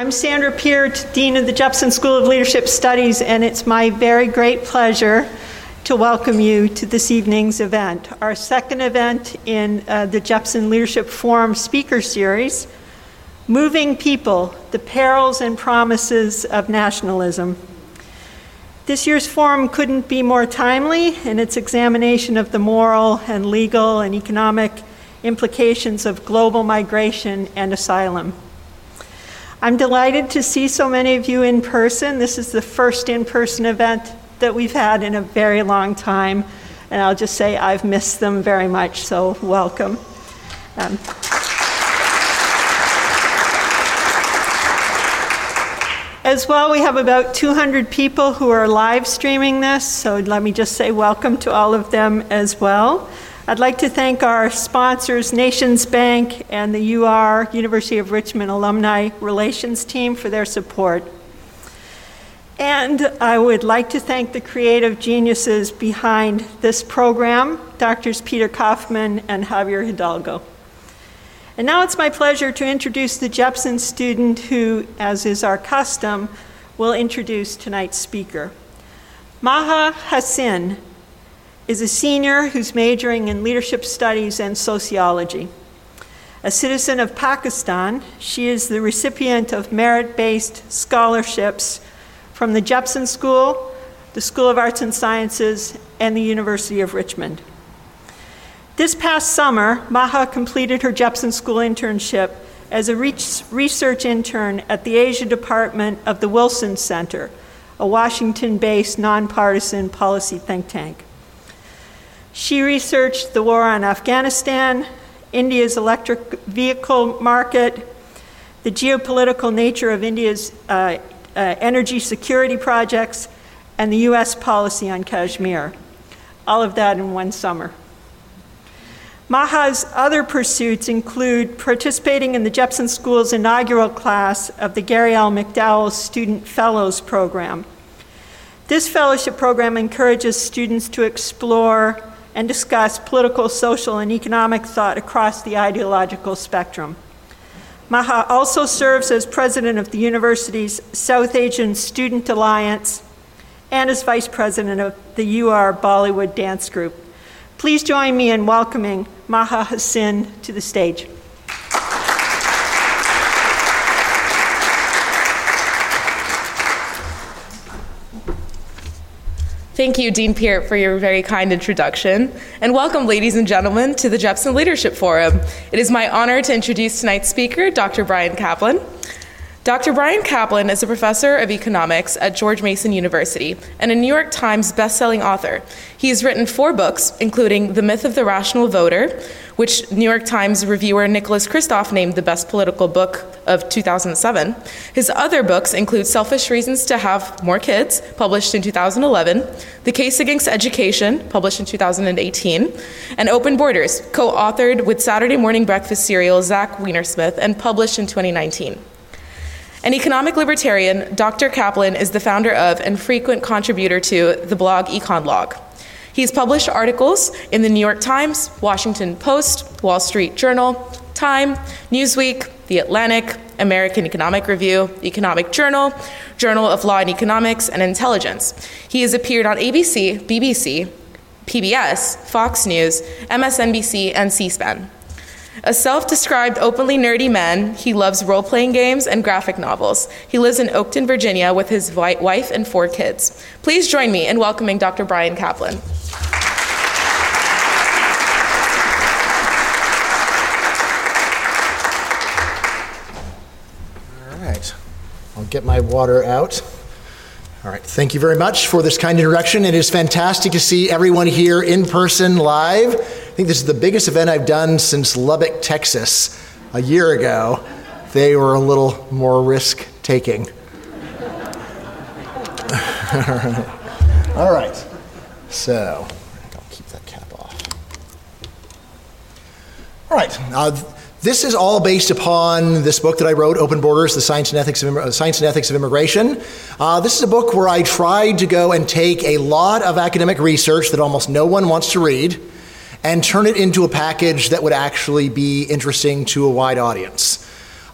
I'm Sandra Peart, Dean of the Jepson School of Leadership Studies, and it's my very great pleasure to welcome you to this evening's event, our second event in uh, the Jepson Leadership Forum speaker series, Moving People, the Perils and Promises of Nationalism. This year's forum couldn't be more timely in its examination of the moral and legal and economic implications of global migration and asylum. I'm delighted to see so many of you in person. This is the first in person event that we've had in a very long time, and I'll just say I've missed them very much, so welcome. Um, As well, we have about 200 people who are live streaming this, so let me just say welcome to all of them as well. I'd like to thank our sponsors, Nations Bank and the UR, University of Richmond Alumni Relations Team, for their support. And I would like to thank the creative geniuses behind this program, Doctors Peter Kaufman and Javier Hidalgo. And now it's my pleasure to introduce the Jepson student who, as is our custom, will introduce tonight's speaker. Maha Hassin is a senior who's majoring in leadership studies and sociology. A citizen of Pakistan, she is the recipient of merit based scholarships from the Jepson School, the School of Arts and Sciences, and the University of Richmond. This past summer, Maha completed her Jepson School internship as a research intern at the Asia Department of the Wilson Center, a Washington based nonpartisan policy think tank. She researched the war on Afghanistan, India's electric vehicle market, the geopolitical nature of India's uh, uh, energy security projects, and the US policy on Kashmir. All of that in one summer. Maha's other pursuits include participating in the Jepson School's inaugural class of the Gary L. McDowell Student Fellows Program. This fellowship program encourages students to explore and discuss political, social, and economic thought across the ideological spectrum. Maha also serves as president of the university's South Asian Student Alliance and as vice president of the UR Bollywood Dance Group. Please join me in welcoming Maha Hassin to the stage. Thank you, Dean Peart, for your very kind introduction. And welcome, ladies and gentlemen, to the Jepson Leadership Forum. It is my honor to introduce tonight's speaker, Dr. Bryan Caplan. Dr. Bryan Caplan is a professor of economics at George Mason University and a New York Times bestselling author. He has written four books, including The Myth of the Rational Voter, which New York Times reviewer Nicholas Kristof named the best political book of 2007. His other books include Selfish Reasons to Have More Kids, published in 2011, The Case Against Education, published in 2018, and Open Borders, co authored with Saturday Morning Breakfast Cereal Zach Weinersmith and published in 2019. An economic libertarian, Dr. Caplan is the founder of and frequent contributor to the blog EconLog. He's published articles in the New York Times, Washington Post, Wall Street Journal, Time, Newsweek, The Atlantic, American Economic Review, Economic Journal, Journal of Law and Economics, and Intelligence. He has appeared on ABC, BBC, PBS, Fox News, MSNBC, and C SPAN. A self described openly nerdy man, he loves role playing games and graphic novels. He lives in Oakton, Virginia with his wife and four kids. Please join me in welcoming Dr. Bryan Caplan. All right, I'll get my water out. All right, thank you very much for this kind introduction. It is fantastic to see everyone here in person live think this is the biggest event I've done since Lubbock, Texas, a year ago. They were a little more risk taking. All right. So, I'll keep that cap off. All right. Uh, this is all based upon this book that I wrote, Open Borders: The Science and Ethics of, Science and Ethics of Immigration. Uh, this is a book where I tried to go and take a lot of academic research that almost no one wants to read and turn it into a package that would actually be interesting to a wide audience.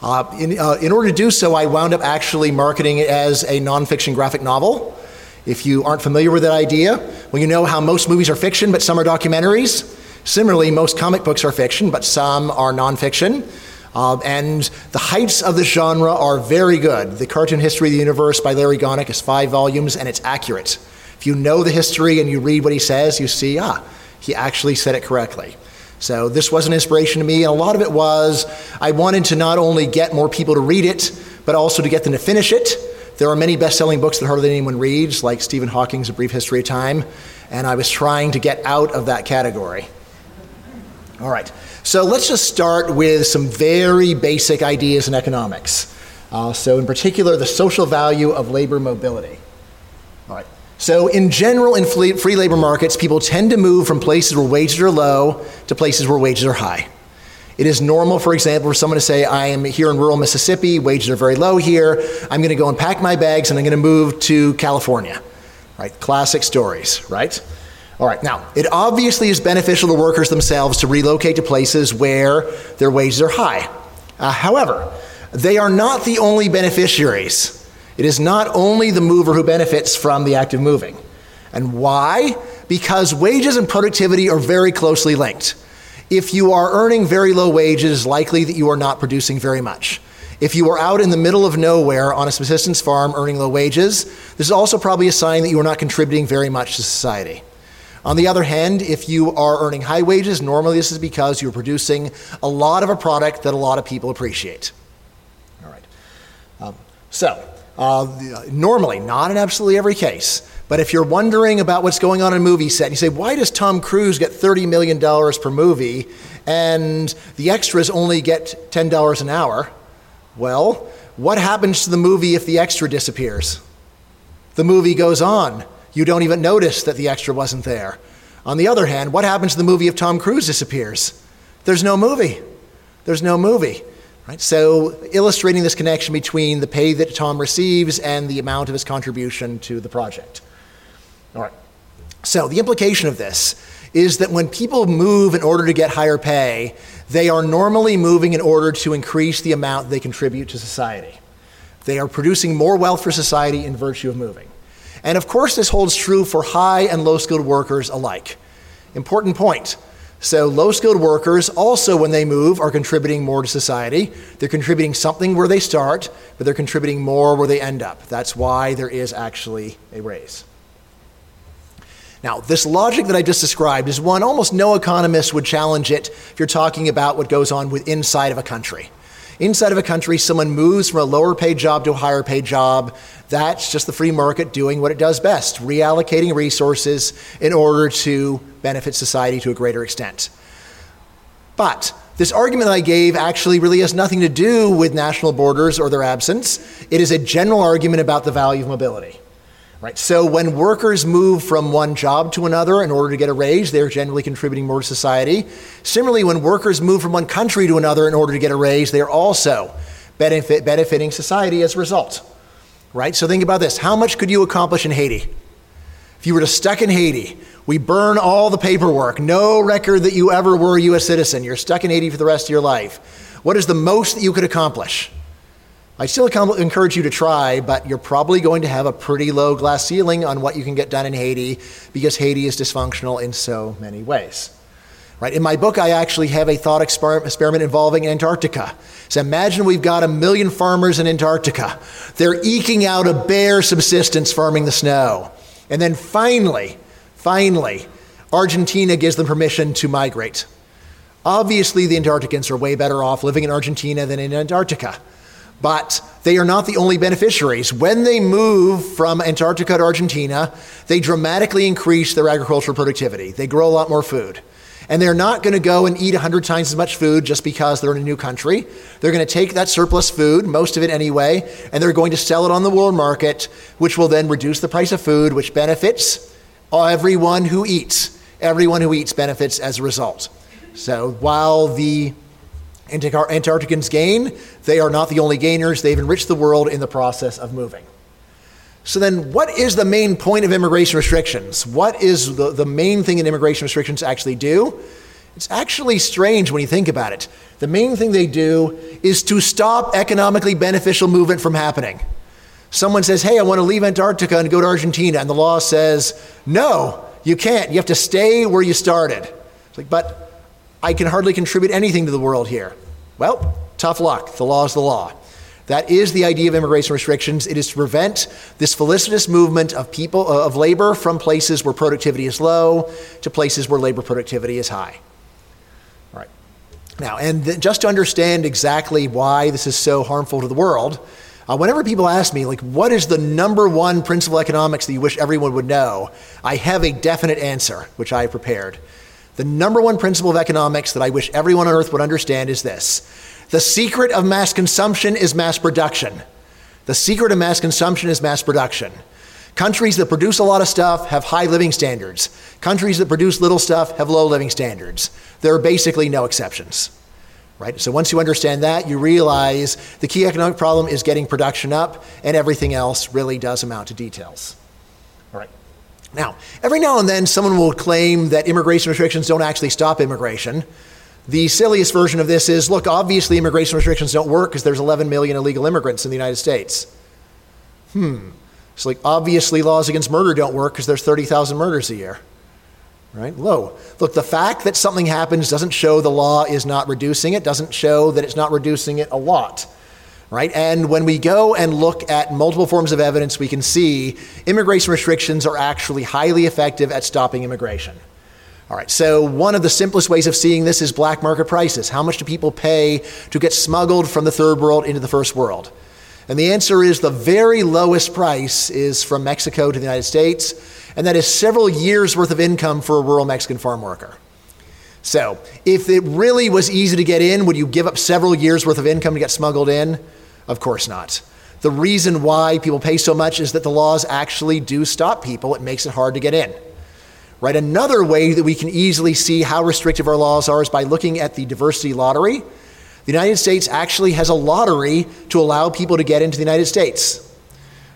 Uh, in, uh, in order to do so, I wound up actually marketing it as a nonfiction graphic novel. If you aren't familiar with that idea, well, you know how most movies are fiction, but some are documentaries. Similarly, most comic books are fiction, but some are nonfiction. Uh, and the heights of the genre are very good. The Cartoon History of the Universe by Larry Gonick is five volumes, and it's accurate. If you know the history and you read what he says, you see, ah, he actually said it correctly. So this was an inspiration to me, and a lot of it was I wanted to not only get more people to read it, but also to get them to finish it. There are many best selling books that hardly anyone reads, like Stephen Hawking's A Brief History of Time, and I was trying to get out of that category. All right. So let's just start with some very basic ideas in economics. Uh, so, in particular, the social value of labor mobility. So, in general, in free labor markets, people tend to move from places where wages are low to places where wages are high. It is normal, for example, for someone to say, I am here in rural Mississippi, wages are very low here, I'm to go and pack my bags and I'm to move to California. Right? Classic stories, right? All right, now, it obviously is beneficial to workers themselves to relocate to places where their wages are high. Uh, however, they are not the only beneficiaries. It is not only the mover who benefits from the act of moving. And why? Because wages and productivity are very closely linked. If you are earning very low wages, it is likely that you are not producing very much. If you are out in the middle of nowhere on a subsistence farm earning low wages, this is also probably a sign that you are not contributing very much to society. On the other hand, if you are earning high wages, normally this is because you're producing a lot of a product that a lot of people appreciate. All right. Um, so, uh, normally, not in absolutely every case, but if you're wondering about what's going on in a movie set, and you say, why does Tom Cruise get $30 million per movie and the extras only get $10 an hour? Well, what happens to the movie if the extra disappears? The movie goes on. You don't even notice that the extra wasn't there. On the other hand, what happens to the movie if Tom Cruise disappears? There's no movie. There's no movie. Right? So, illustrating this connection between the pay that Tom receives and the amount of his contribution to the project. All right. So, the implication of this is that when people move in order to get higher pay, they are normally moving in order to increase the amount they contribute to society. They are producing more wealth for society in virtue of moving. And of course, this holds true for high and low skilled workers alike. Important point. So, low skilled workers also, when they move, are contributing more to society. They're contributing something where they start, but they're contributing more where they end up. That's why there is actually a raise. Now, this logic that I just described is one almost no economist would challenge it if you're talking about what goes on with inside of a country. Inside of a country, someone moves from a lower paid job to a higher paid job. That's just the free market doing what it does best, reallocating resources in order to benefit society to a greater extent. But this argument I gave actually really has nothing to do with national borders or their absence. It is a general argument about the value of mobility. Right? So when workers move from one job to another in order to get a raise, they're generally contributing more to society. Similarly, when workers move from one country to another in order to get a raise, they're also benefit, benefiting society as a result. Right? So think about this. How much could you accomplish in Haiti? If you were to stuck in Haiti, we burn all the paperwork, no record that you ever were a US citizen. You're stuck in Haiti for the rest of your life. What is the most that you could accomplish? I still encourage you to try, but you're probably going to have a pretty low glass ceiling on what you can get done in Haiti because Haiti is dysfunctional in so many ways. Right? In my book, I actually have a thought experiment involving Antarctica. So imagine we've got a million farmers in Antarctica. They're eking out a bare subsistence farming the snow. And then finally, finally, Argentina gives them permission to migrate. Obviously, the Antarcticans are way better off living in Argentina than in Antarctica. But they are not the only beneficiaries. When they move from Antarctica to Argentina, they dramatically increase their agricultural productivity. They grow a lot more food. And they're not going to go and eat 100 times as much food just because they're in a new country. They're going to take that surplus food, most of it anyway, and they're going to sell it on the world market, which will then reduce the price of food, which benefits everyone who eats. Everyone who eats benefits as a result. So while the Antarcticans gain, they are not the only gainers. They've enriched the world in the process of moving. So, then what is the main point of immigration restrictions? What is the, the main thing that immigration restrictions actually do? It's actually strange when you think about it. The main thing they do is to stop economically beneficial movement from happening. Someone says, Hey, I want to leave Antarctica and go to Argentina. And the law says, No, you can't. You have to stay where you started. It's like, but I can hardly contribute anything to the world here. Well, tough luck. The law is the law. That is the idea of immigration restrictions. It is to prevent this felicitous movement of people uh, of labor from places where productivity is low to places where labor productivity is high. All right. Now, and th- just to understand exactly why this is so harmful to the world, uh, whenever people ask me, like, what is the number one principle of economics that you wish everyone would know, I have a definite answer, which I have prepared. The number one principle of economics that I wish everyone on earth would understand is this the secret of mass consumption is mass production. The secret of mass consumption is mass production. Countries that produce a lot of stuff have high living standards. Countries that produce little stuff have low living standards. There are basically no exceptions. Right? So once you understand that, you realize the key economic problem is getting production up, and everything else really does amount to details. Now, every now and then someone will claim that immigration restrictions don't actually stop immigration. The silliest version of this is look, obviously immigration restrictions don't work because there's 11 million illegal immigrants in the United States. Hmm. It's like obviously laws against murder don't work because there's 30,000 murders a year. Right? Low. Look, the fact that something happens doesn't show the law is not reducing it, doesn't show that it's not reducing it a lot. Right? And when we go and look at multiple forms of evidence, we can see immigration restrictions are actually highly effective at stopping immigration. All right, so one of the simplest ways of seeing this is black market prices. How much do people pay to get smuggled from the third world into the first world? And the answer is the very lowest price is from Mexico to the United States, and that is several years' worth of income for a rural Mexican farm worker. So, if it really was easy to get in, would you give up several years' worth of income to get smuggled in? Of course not. The reason why people pay so much is that the laws actually do stop people. It makes it hard to get in. Right? Another way that we can easily see how restrictive our laws are is by looking at the diversity lottery. The United States actually has a lottery to allow people to get into the United States.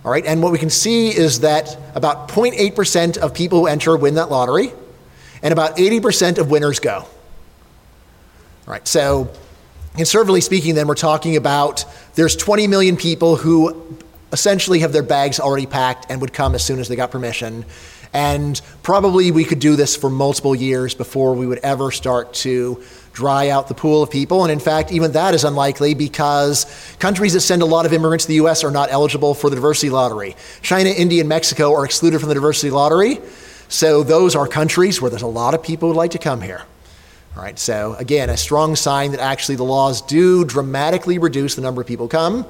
All right, and what we can see is that about 0.8% of people who enter win that lottery, and about 80% of winners go. All right, so conservatively speaking, then we're talking about there's 20 million people who essentially have their bags already packed and would come as soon as they got permission. And probably we could do this for multiple years before we would ever start to dry out the pool of people. And in fact, even that is unlikely because countries that send a lot of immigrants to the US are not eligible for the diversity lottery. China, India, and Mexico are excluded from the diversity lottery. So those are countries where there's a lot of people who would like to come here. All right, so again, a strong sign that actually the laws do dramatically reduce the number of people come.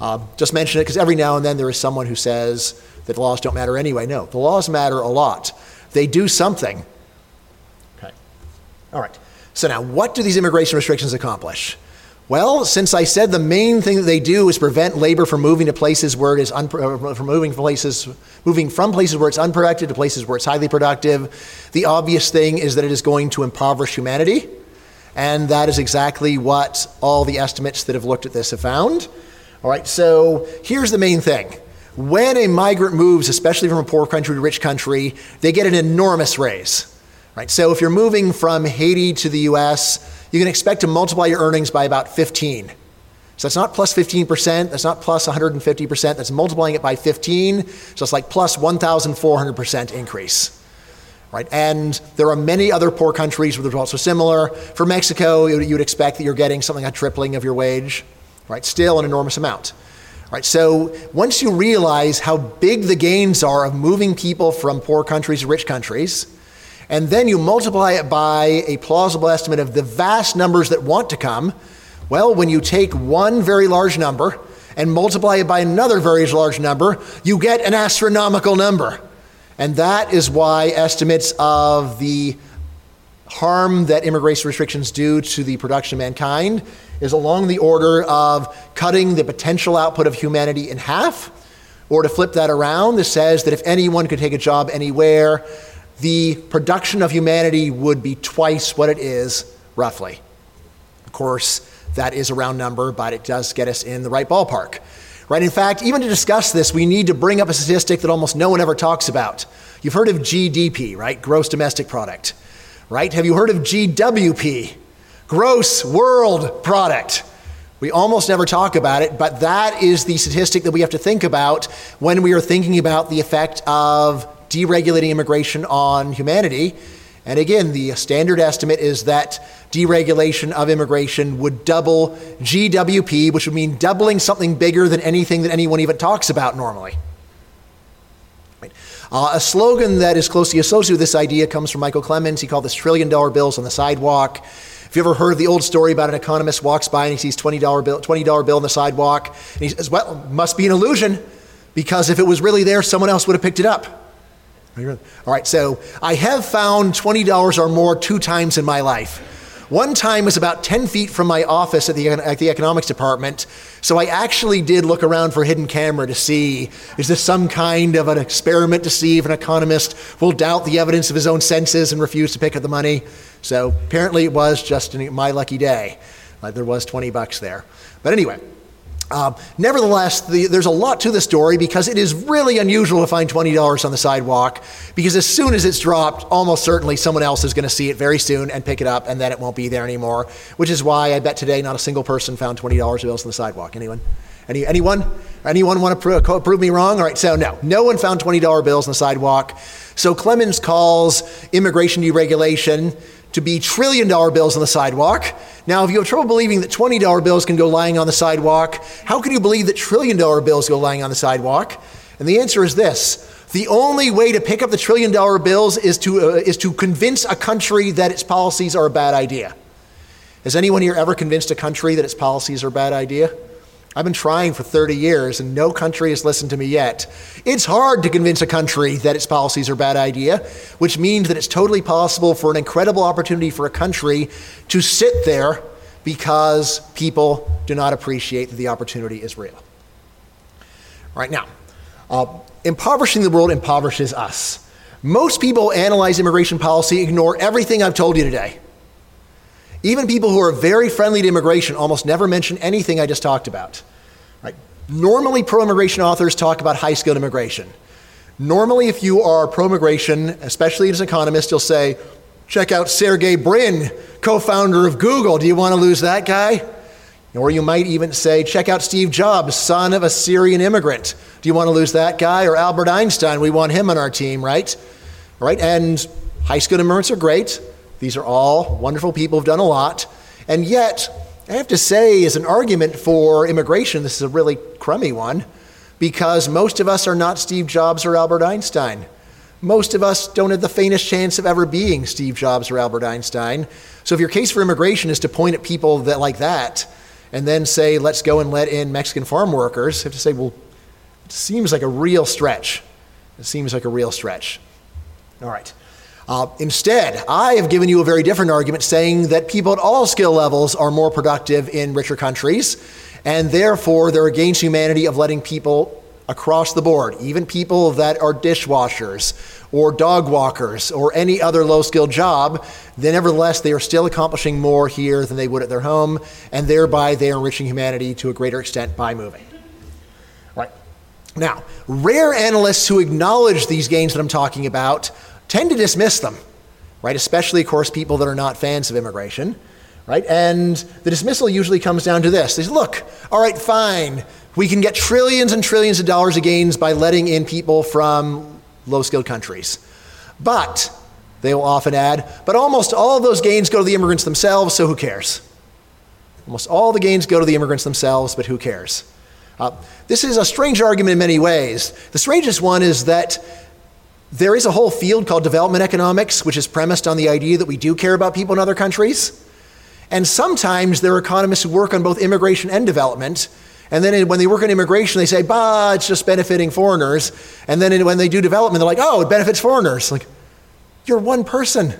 Uh, just mention it because every now and then there is someone who says, that the laws don't matter anyway. No, the laws matter a lot. They do something. Okay. All right. So now, what do these immigration restrictions accomplish? Well, since I said the main thing that they do is prevent labor from moving to places where it is unpro- uh, from moving places moving from places where it's unproductive to places where it's highly productive, the obvious thing is that it is going to impoverish humanity. And that is exactly what all the estimates that have looked at this have found. All right, so here's the main thing. When a migrant moves, especially from a poor country to a rich country, they get an enormous raise. Right? So if you're moving from Haiti to the US, you can expect to multiply your earnings by about 15. So that's not plus 15%, that's not plus 150%, that's multiplying it by 15. So it's like plus 1,400% increase. Right? And there are many other poor countries where the results are similar. For Mexico, you would expect that you're getting something like a tripling of your wage. Right? Still an enormous amount. Right, so once you realize how big the gains are of moving people from poor countries to rich countries, and then you multiply it by a plausible estimate of the vast numbers that want to come, well, when you take one very large number and multiply it by another very large number, you get an astronomical number. And that is why estimates of the harm that immigration restrictions do to the production of mankind is along the order of cutting the potential output of humanity in half. Or to flip that around, this says that if anyone could take a job anywhere, the production of humanity would be twice what it is, roughly. Of course, that is a round number, but it does get us in the right ballpark. Right? In fact, even to discuss this, we need to bring up a statistic that almost no one ever talks about. You've heard of GDP, right? Gross domestic product. right? Have you heard of GWP? Gross World Product. We almost never talk about it, but that is the statistic that we have to think about when we are thinking about the effect of deregulating immigration on humanity. And again, the standard estimate is that deregulation of immigration would double GWP, which would mean doubling something bigger than anything that anyone even talks about normally. Uh, a slogan that is closely associated with this idea comes from Michael Clemens. He called this trillion dollar bills on the sidewalk. If you ever heard the old story about an economist walks by and he sees $20 bill, $20 bill on the sidewalk, and he says, well, must be an illusion, because if it was really there, someone else would have picked it up. All right, so I have found $20 or more two times in my life. One time was about 10 feet from my office at the, at the economics department. So I actually did look around for a hidden camera to see is this some kind of an experiment to see if an economist will doubt the evidence of his own senses and refuse to pick up the money? So apparently it was just my lucky day. Like there was 20 bucks there. But anyway, uh, nevertheless, the, there's a lot to the story because it is really unusual to find $20 on the sidewalk because as soon as it's dropped, almost certainly someone else is going to see it very soon and pick it up and then it won't be there anymore, which is why I bet today not a single person found $20 bills on the sidewalk. Anyone? Any, anyone? Anyone want to prove, prove me wrong? All right, so no, no one found $20 bills on the sidewalk. So Clemens calls immigration deregulation to be trillion dollar bills on the sidewalk. Now, if you have trouble believing that $20 bills can go lying on the sidewalk, how can you believe that trillion dollar bills go lying on the sidewalk? And the answer is this the only way to pick up the trillion dollar bills is to, uh, is to convince a country that its policies are a bad idea. Has anyone here ever convinced a country that its policies are a bad idea? I've been trying for 30 years and no country has listened to me yet. It's hard to convince a country that its policies are a bad idea, which means that it's totally possible for an incredible opportunity for a country to sit there because people do not appreciate that the opportunity is real. Right now, uh, impoverishing the world impoverishes us. Most people analyze immigration policy, ignore everything I've told you today. Even people who are very friendly to immigration almost never mention anything I just talked about. Right? Normally, pro immigration authors talk about high skilled immigration. Normally, if you are pro immigration, especially as an economist, you'll say, check out Sergey Brin, co founder of Google. Do you want to lose that guy? Or you might even say, check out Steve Jobs, son of a Syrian immigrant. Do you want to lose that guy? Or Albert Einstein, we want him on our team, right? Right? And high skilled immigrants are great. These are all wonderful people who've done a lot. And yet, I have to say, as an argument for immigration, this is a really crummy one because most of us are not Steve Jobs or Albert Einstein. Most of us don't have the faintest chance of ever being Steve Jobs or Albert Einstein. So if your case for immigration is to point at people that like that and then say, let's go and let in Mexican farm workers, I have to say, well, it seems like a real stretch. It seems like a real stretch. All right. Uh, instead, I have given you a very different argument saying that people at all skill levels are more productive in richer countries, and therefore they're against humanity of letting people across the board, even people that are dishwashers or dog walkers or any other low skilled job, then nevertheless they are still accomplishing more here than they would at their home, and thereby they are enriching humanity to a greater extent by moving. Right. Now, rare analysts who acknowledge these gains that I'm talking about tend to dismiss them, right? Especially, of course, people that are not fans of immigration, right? And the dismissal usually comes down to this they say, look, all right, fine, we can get trillions and trillions of dollars of gains by letting in people from low skilled countries. But, they will often add, but almost all of those gains go to the immigrants themselves, so who cares? Almost all the gains go to the immigrants themselves, but who cares? Uh, this is a strange argument in many ways. The strangest one is that there is a whole field called development economics, which is premised on the idea that we do care about people in other countries. And sometimes there are economists who work on both immigration and development. And then when they work on immigration, they say, bah, it's just benefiting foreigners. And then when they do development, they're like, oh, it benefits foreigners. Like, you're one person.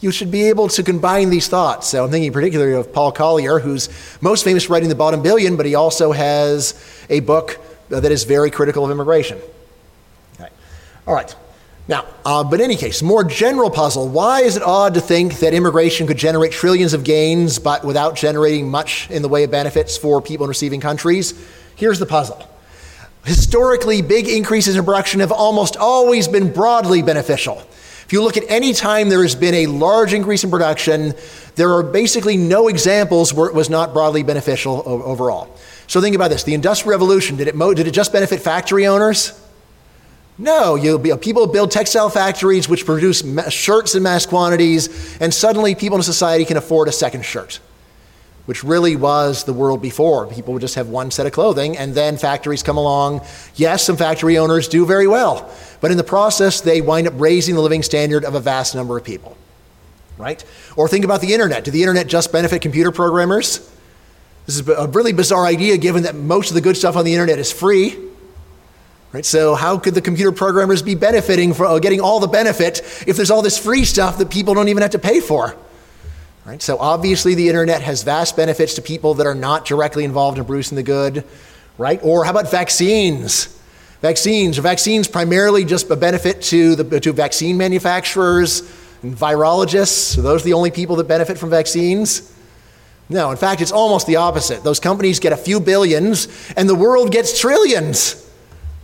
You should be able to combine these thoughts. So I'm thinking particularly of Paul Collier, who's most famous for writing The Bottom Billion, but he also has a book that is very critical of immigration. All right. Now, uh, but in any case, more general puzzle why is it odd to think that immigration could generate trillions of gains but without generating much in the way of benefits for people in receiving countries? Here's the puzzle. Historically, big increases in production have almost always been broadly beneficial. If you look at any time there has been a large increase in production, there are basically no examples where it was not broadly beneficial overall. So think about this the Industrial Revolution, did it, mo- did it just benefit factory owners? No, you, people build textile factories which produce shirts in mass quantities, and suddenly people in society can afford a second shirt which really was the world before. People would just have one set of clothing, and then factories come along. Yes, some factory owners do very well, but in the process, they wind up raising the living standard of a vast number of people. Right? Or think about the internet. Did the internet just benefit computer programmers? This is a really bizarre idea given that most of the good stuff on the internet is free. Right? So, how could the computer programmers be benefiting from uh, getting all the benefit if there's all this free stuff that people don't even have to pay for? Right? So obviously the internet has vast benefits to people that are not directly involved in producing the good, right? Or how about vaccines? Vaccines. Are vaccines primarily just a benefit to the to vaccine manufacturers and virologists. Are those the only people that benefit from vaccines. No, in fact, it's almost the opposite. Those companies get a few billions, and the world gets trillions.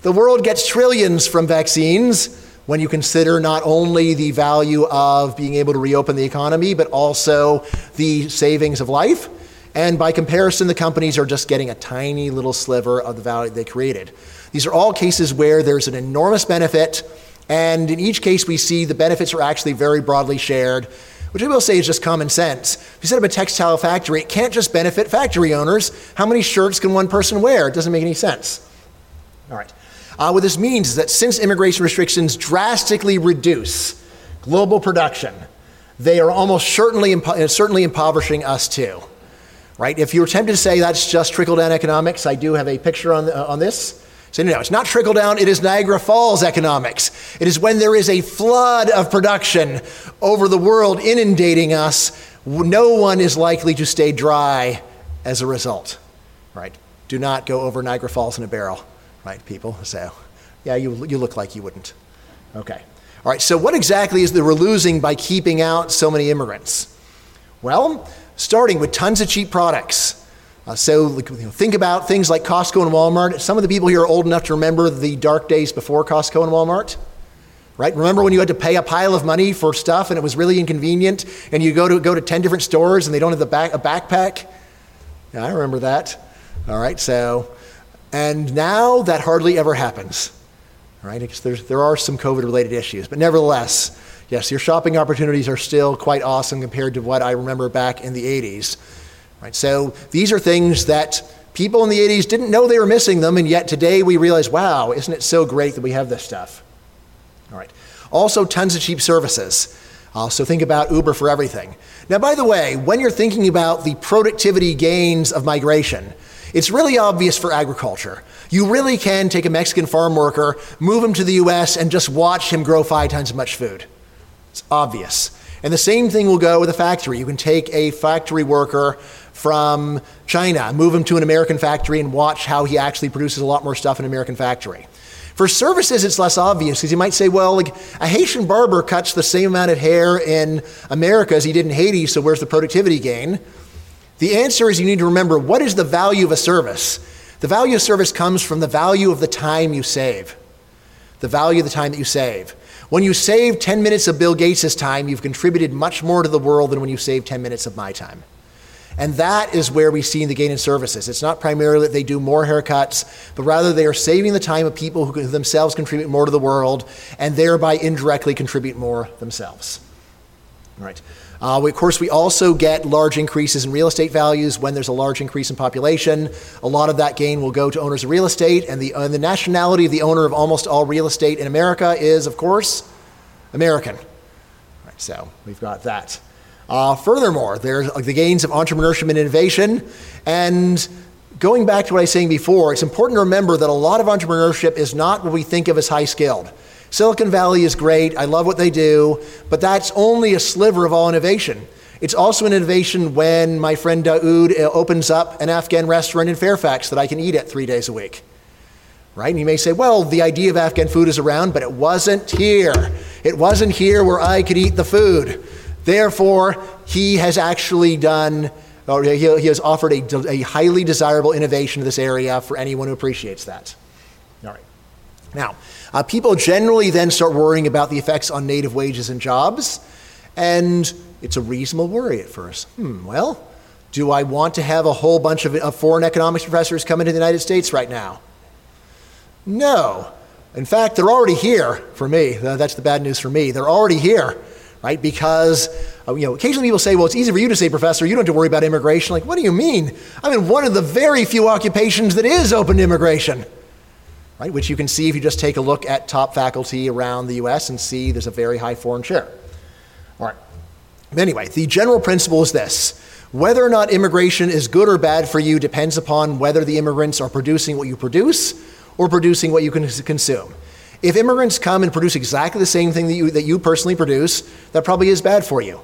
The world gets trillions from vaccines when you consider not only the value of being able to reopen the economy, but also the savings of life. And by comparison, the companies are just getting a tiny little sliver of the value they created. These are all cases where there's an enormous benefit, and in each case, we see the benefits are actually very broadly shared, which I will say is just common sense. If you set up a textile factory, it can't just benefit factory owners. How many shirts can one person wear? It doesn't make any sense. All right. Uh, what this means is that since immigration restrictions drastically reduce global production, they are almost certainly, impo- certainly impoverishing us too. Right? If you're tempted to say that's just trickle down economics, I do have a picture on, uh, on this. So, no, it's not trickle down, it is Niagara Falls economics. It is when there is a flood of production over the world inundating us, no one is likely to stay dry as a result. Right? Do not go over Niagara Falls in a barrel right, people? So, yeah, you, you look like you wouldn't. Okay. All right, so what exactly is that we're losing by keeping out so many immigrants? Well, starting with tons of cheap products. Uh, so you know, think about things like Costco and Walmart. Some of the people here are old enough to remember the dark days before Costco and Walmart. Right? Remember when you had to pay a pile of money for stuff and it was really inconvenient and you go to go to 10 different stores and they don't have the back, a backpack? Yeah, I remember that. All right, so and now that hardly ever happens, right? There are some COVID related issues. But nevertheless, yes, your shopping opportunities are still quite awesome compared to what I remember back in the 80s. Right? So these are things that people in the 80s didn't know they were missing them, and yet today we realize, wow, isn't it so great that we have this stuff? All right. Also, tons of cheap services. Uh, so think about Uber for everything. Now, by the way, when you're thinking about the productivity gains of migration, it's really obvious for agriculture. You really can take a Mexican farm worker, move him to the US, and just watch him grow five times as much food. It's obvious. And the same thing will go with a factory. You can take a factory worker from China, move him to an American factory, and watch how he actually produces a lot more stuff in an American factory. For services, it's less obvious because you might say, well, like a Haitian barber cuts the same amount of hair in America as he did in Haiti, so where's the productivity gain? The answer is you need to remember what is the value of a service? The value of service comes from the value of the time you save. The value of the time that you save. When you save 10 minutes of Bill Gates' time, you've contributed much more to the world than when you save 10 minutes of my time. And that is where we see the gain in services. It's not primarily that they do more haircuts, but rather they are saving the time of people who themselves contribute more to the world and thereby indirectly contribute more themselves. All right. Uh, we, of course, we also get large increases in real estate values when there's a large increase in population. A lot of that gain will go to owners of real estate, and the, uh, the nationality of the owner of almost all real estate in America is, of course, American. Right, so we've got that. Uh, furthermore, there's the gains of entrepreneurship and innovation. And going back to what I was saying before, it's important to remember that a lot of entrepreneurship is not what we think of as high skilled. Silicon Valley is great. I love what they do, but that's only a sliver of all innovation. It's also an innovation when my friend Daoud uh, opens up an Afghan restaurant in Fairfax that I can eat at three days a week. Right? And you may say, well, the idea of Afghan food is around, but it wasn't here. It wasn't here where I could eat the food. Therefore, he has actually done, or he, he has offered a, a highly desirable innovation to this area for anyone who appreciates that. All right. Now, uh, people generally then start worrying about the effects on native wages and jobs, and it's a reasonable worry at first. Hmm, well, do I want to have a whole bunch of, foreign economics professors come into the United States right now? No. In fact, they're already here for me. That's the bad news for me. They're already here, right? Because, uh, you know, occasionally people say, well, it's easy for you to say, professor, you don't have to worry about immigration. Like, what do you mean? I'm in one of the very few occupations that is open to immigration, right? Which you can see if you just take a look at top faculty around the US and see there's a very high foreign share. All right. Anyway, the general principle is this. Whether or not immigration is good or bad for you depends upon whether the immigrants are producing what you produce or producing what you can consume. If immigrants come and produce exactly the same thing that you, that you personally produce, that probably is bad for you.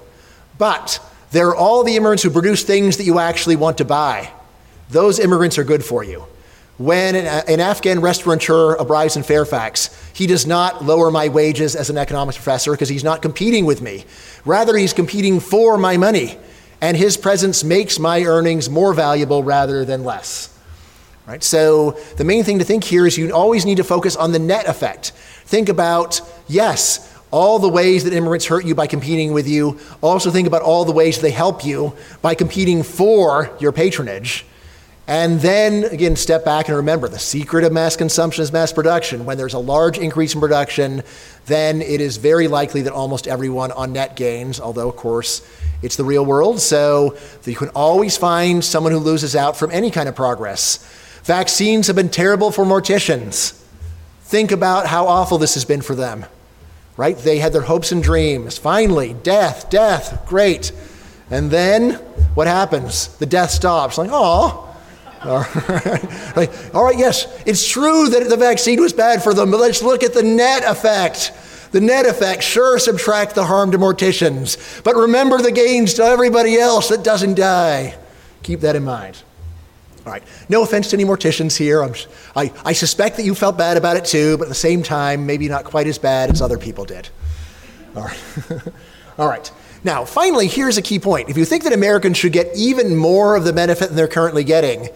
But there are all the immigrants who produce things that you actually want to buy. Those immigrants are good for you. When an, an Afghan restaurateur arrives in Fairfax, he does not lower my wages as an economics professor because he's not competing with me. Rather, he's competing for my money, and his presence makes my earnings more valuable rather than less. Right? So the main thing to think here is you always need to focus on the net effect. Think about, yes, all the ways that immigrants hurt you by competing with you. Also think about all the ways they help you by competing for your patronage. And then again, step back and remember the secret of mass consumption is mass production. When there's a large increase in production, then it is very likely that almost everyone on net gains, although, of course, it's the real world. So you can always find someone who loses out from any kind of progress. Vaccines have been terrible for morticians. Think about how awful this has been for them, right? They had their hopes and dreams. Finally, death, death, great. And then what happens? The death stops. Like, oh, all right. like, all right, yes, it's true that the vaccine was bad for them, but let's look at the net effect. The net effect, sure, subtract the harm to morticians, but remember the gains to everybody else that doesn't die. Keep that in mind. All right. No offense to any morticians here. I, I suspect that you felt bad about it too, but at the same time, maybe not quite as bad as other people did. All right. All right. Now, finally, here's a key point. If you think that Americans should get even more of the benefit than they're currently getting,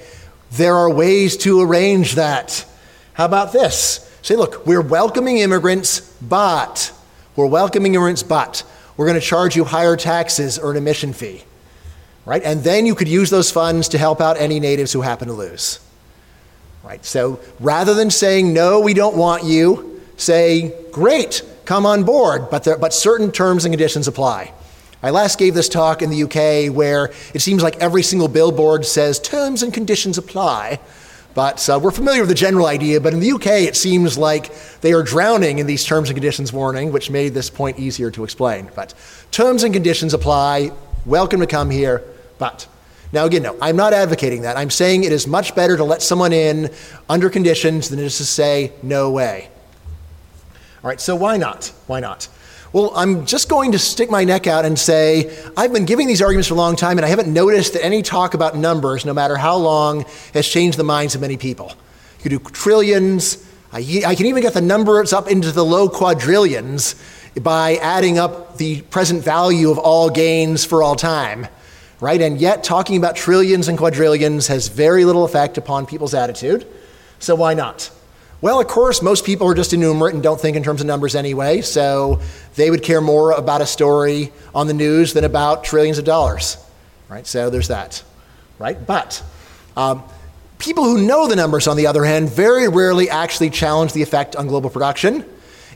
there are ways to arrange that. How about this? Say, look, we're welcoming immigrants, but we're welcoming immigrants, but we're going to charge you higher taxes or an admission fee right? And then you could use those funds to help out any natives who happen to lose, right? So rather than saying, no, we don't want you, say, great, come on board, but, there, but certain terms and conditions apply. I last gave this talk in the UK where it seems like every single billboard says terms and conditions apply. But uh, we're familiar with the general idea, but in the UK it seems like they are drowning in these terms and conditions warning, which made this point easier to explain. But terms and conditions apply. Welcome to come here. But now, again, no, I'm not advocating that. I'm saying it is much better to let someone in under conditions than it is to say, no way. All right, so why not? Why not? Well, I'm just going to stick my neck out and say, I've been giving these arguments for a long time, and I haven't noticed that any talk about numbers, no matter how long, has changed the minds of many people. You do trillions. I, I can even get the numbers up into the low quadrillions by adding up the present value of all gains for all time right? And yet, talking about trillions and quadrillions has very little effect upon people's attitude. So, why not? Well, of course, most people are just enumerate and don't think in terms of numbers anyway, so they would care more about a story on the news than about trillions of dollars, right? So, there's that, right? But um, people who know the numbers, on the other hand, very rarely actually challenge the effect on global production.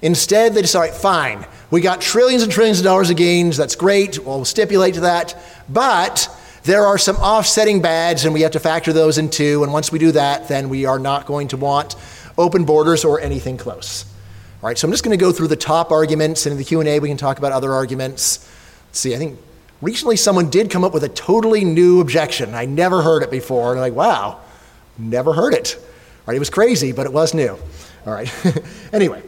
Instead, they decide, fine, we got trillions and trillions of dollars of gains. That's great. We'll stipulate to that. But there are some offsetting bads, and we have to factor those in too. And once we do that, then we are not going to want open borders or anything close. All right, so I'm just going to go through the top arguments, and in the Q&A we can talk about other arguments. Let's see, I think recently someone did come up with a totally new objection. I never heard it before. And I'm like, wow, never heard it. All right, it was crazy, but it was new. All right, anyway.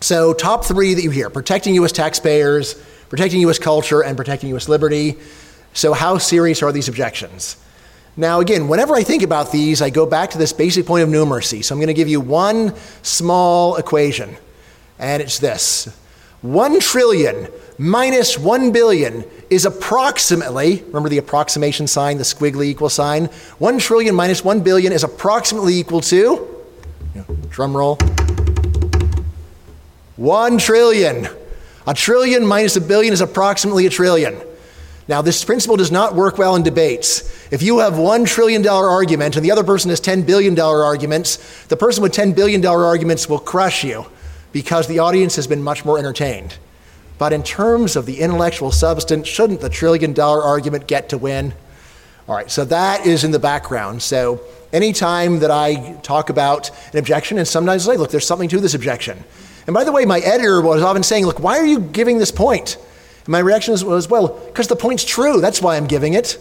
So, top three that you hear protecting U.S. taxpayers, protecting U.S. culture, and protecting U.S. liberty. So, how serious are these objections? Now, again, whenever I think about these, I go back to this basic point of numeracy. So, I'm going to give you one small equation, and it's this 1 trillion minus 1 billion is approximately, remember the approximation sign, the squiggly equal sign? 1 trillion minus 1 billion is approximately equal to, drum roll, One trillion. A trillion minus a billion is approximately a trillion. Now, this principle does not work well in debates. If you have $1 trillion argument and the other person has $10 billion arguments, the person with $10 billion arguments will crush you because the audience has been much more entertained. But in terms of the intellectual substance, shouldn't the trillion dollar argument get to win? All right, so that is in the background. So anytime that I talk about an objection, and sometimes I say, look, there's something to this objection. And by the way, my editor was often saying, look, why are you giving this point? And my reaction was, well, because the point's true. That's why I'm giving it.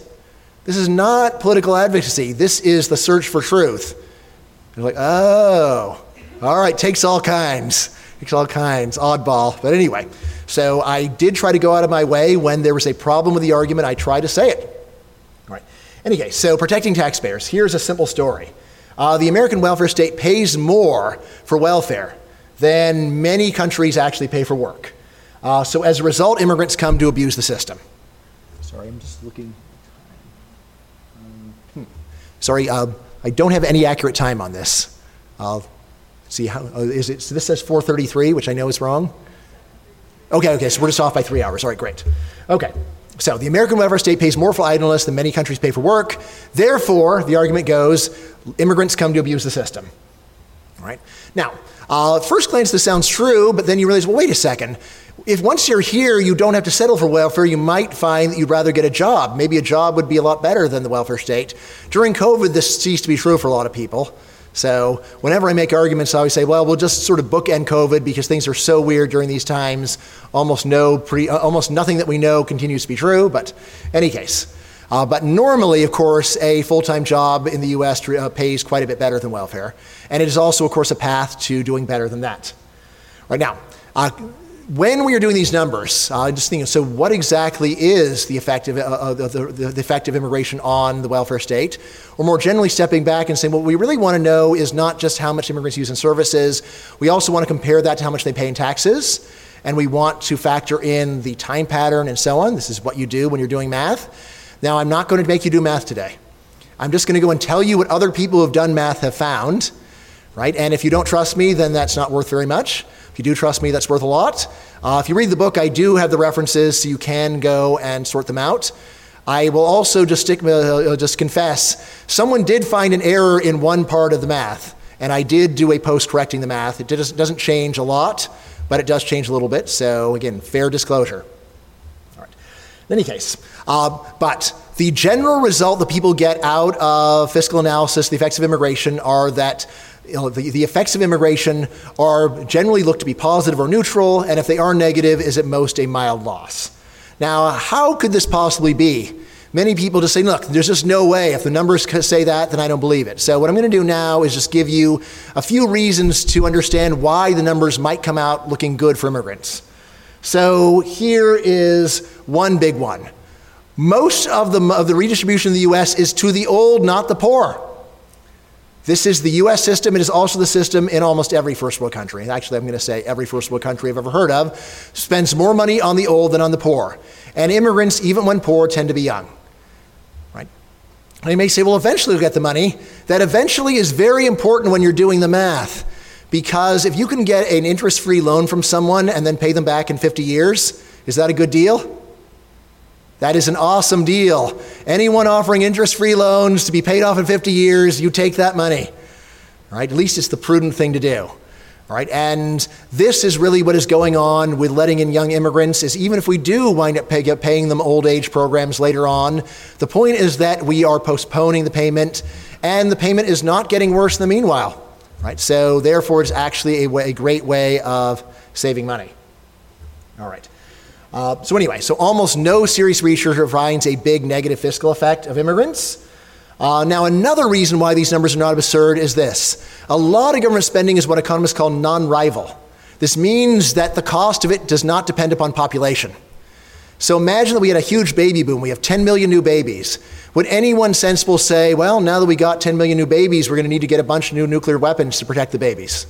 This is not political advocacy. This is the search for truth. They're like, oh, all right, takes all kinds. Takes all kinds. Oddball. But anyway, so I did try to go out of my way when there was a problem with the argument. I tried to say it. All right. Anyway, so protecting taxpayers. Here's a simple story. Uh, the American welfare state pays more for welfare than many countries actually pay for work. Uh, so as a result, immigrants come to abuse the system. Sorry, I'm just looking. Um, hmm. Sorry, uh, I don't have any accurate time on this. I'll see how uh, is it. So this says 4:33, which I know is wrong. Okay, okay, so we're just off by three hours. All right, great. Okay, so the American welfare state pays more for idleness than many countries pay for work. Therefore, the argument goes, immigrants come to abuse the system. All right. Now, uh, at first glance, this sounds true, but then you realize, well, wait a second. If once you're here, you don't have to settle for welfare, you might find that you'd rather get a job. Maybe a job would be a lot better than the welfare state. During COVID, this ceased to be true for a lot of people. So, whenever I make arguments, I always say, well, we'll just sort of bookend COVID because things are so weird during these times. Almost, no pre, uh, almost nothing that we know continues to be true, but any case. Uh, but normally, of course, a full time job in the US uh, pays quite a bit better than welfare. And it is also, of course, a path to doing better than that. Right now, uh, when we are doing these numbers, I uh, just thinking, so what exactly is the effect of, uh, the, the, the effect of immigration on the welfare state? Or more generally, stepping back and saying, what we really want to know is not just how much immigrants use in services, we also want to compare that to how much they pay in taxes. And we want to factor in the time pattern and so on. This is what you do when you're doing math. Now, I'm not going to make you do math today. I'm just going to go and tell you what other people who have done math have found, right? And if you don't trust me, then that's not worth very much. If you do trust me, that's worth a lot. Uh, if you read the book, I do have the references, so you can go and sort them out. I will also just stick, uh, just confess, someone did find an error in one part of the math, and I did do a post correcting the math. It doesn't change a lot, but it does change a little bit. So again, fair disclosure. All right. In any case, uh, but the general result that people get out of fiscal analysis, the effects of immigration, are that you know, the, the effects of immigration are generally looked to be positive or neutral, and if they are negative, is at most a mild loss. Now, how could this possibly be? Many people just say, look, there's just no way. If the numbers say that, then I don't believe it. So, what I'm going to do now is just give you a few reasons to understand why the numbers might come out looking good for immigrants. So, here is one big one most of the, of the redistribution in the US is to the old, not the poor. This is the US system. It is also the system in almost every first world country. Actually, I'm going to say every first world country I've ever heard of spends more money on the old than on the poor. And immigrants, even when poor, tend to be young. Right? And you may say, well, eventually we'll get the money. That eventually is very important when you're doing the math. Because if you can get an interest free loan from someone and then pay them back in 50 years, is that a good deal? That is an awesome deal. Anyone offering interest free loans to be paid off in 50 years, you take that money. Right? At least it's the prudent thing to do. Right? And this is really what is going on with letting in young immigrants is even if we do wind up pay, paying them old age programs later on, the point is that we are postponing the payment and the payment is not getting worse in the meanwhile. Right? So therefore it's actually a, way, a great way of saving money. All right. Uh, so, anyway, so almost no serious research finds a big negative fiscal effect of immigrants. Uh, now, another reason why these numbers are not absurd is this a lot of government spending is what economists call non rival. This means that the cost of it does not depend upon population. So imagine that we had a huge baby boom. We have 10 million new babies. Would anyone sensible say, well, now that we got 10 million new babies, we're going to need to get a bunch of new nuclear weapons to protect the babies?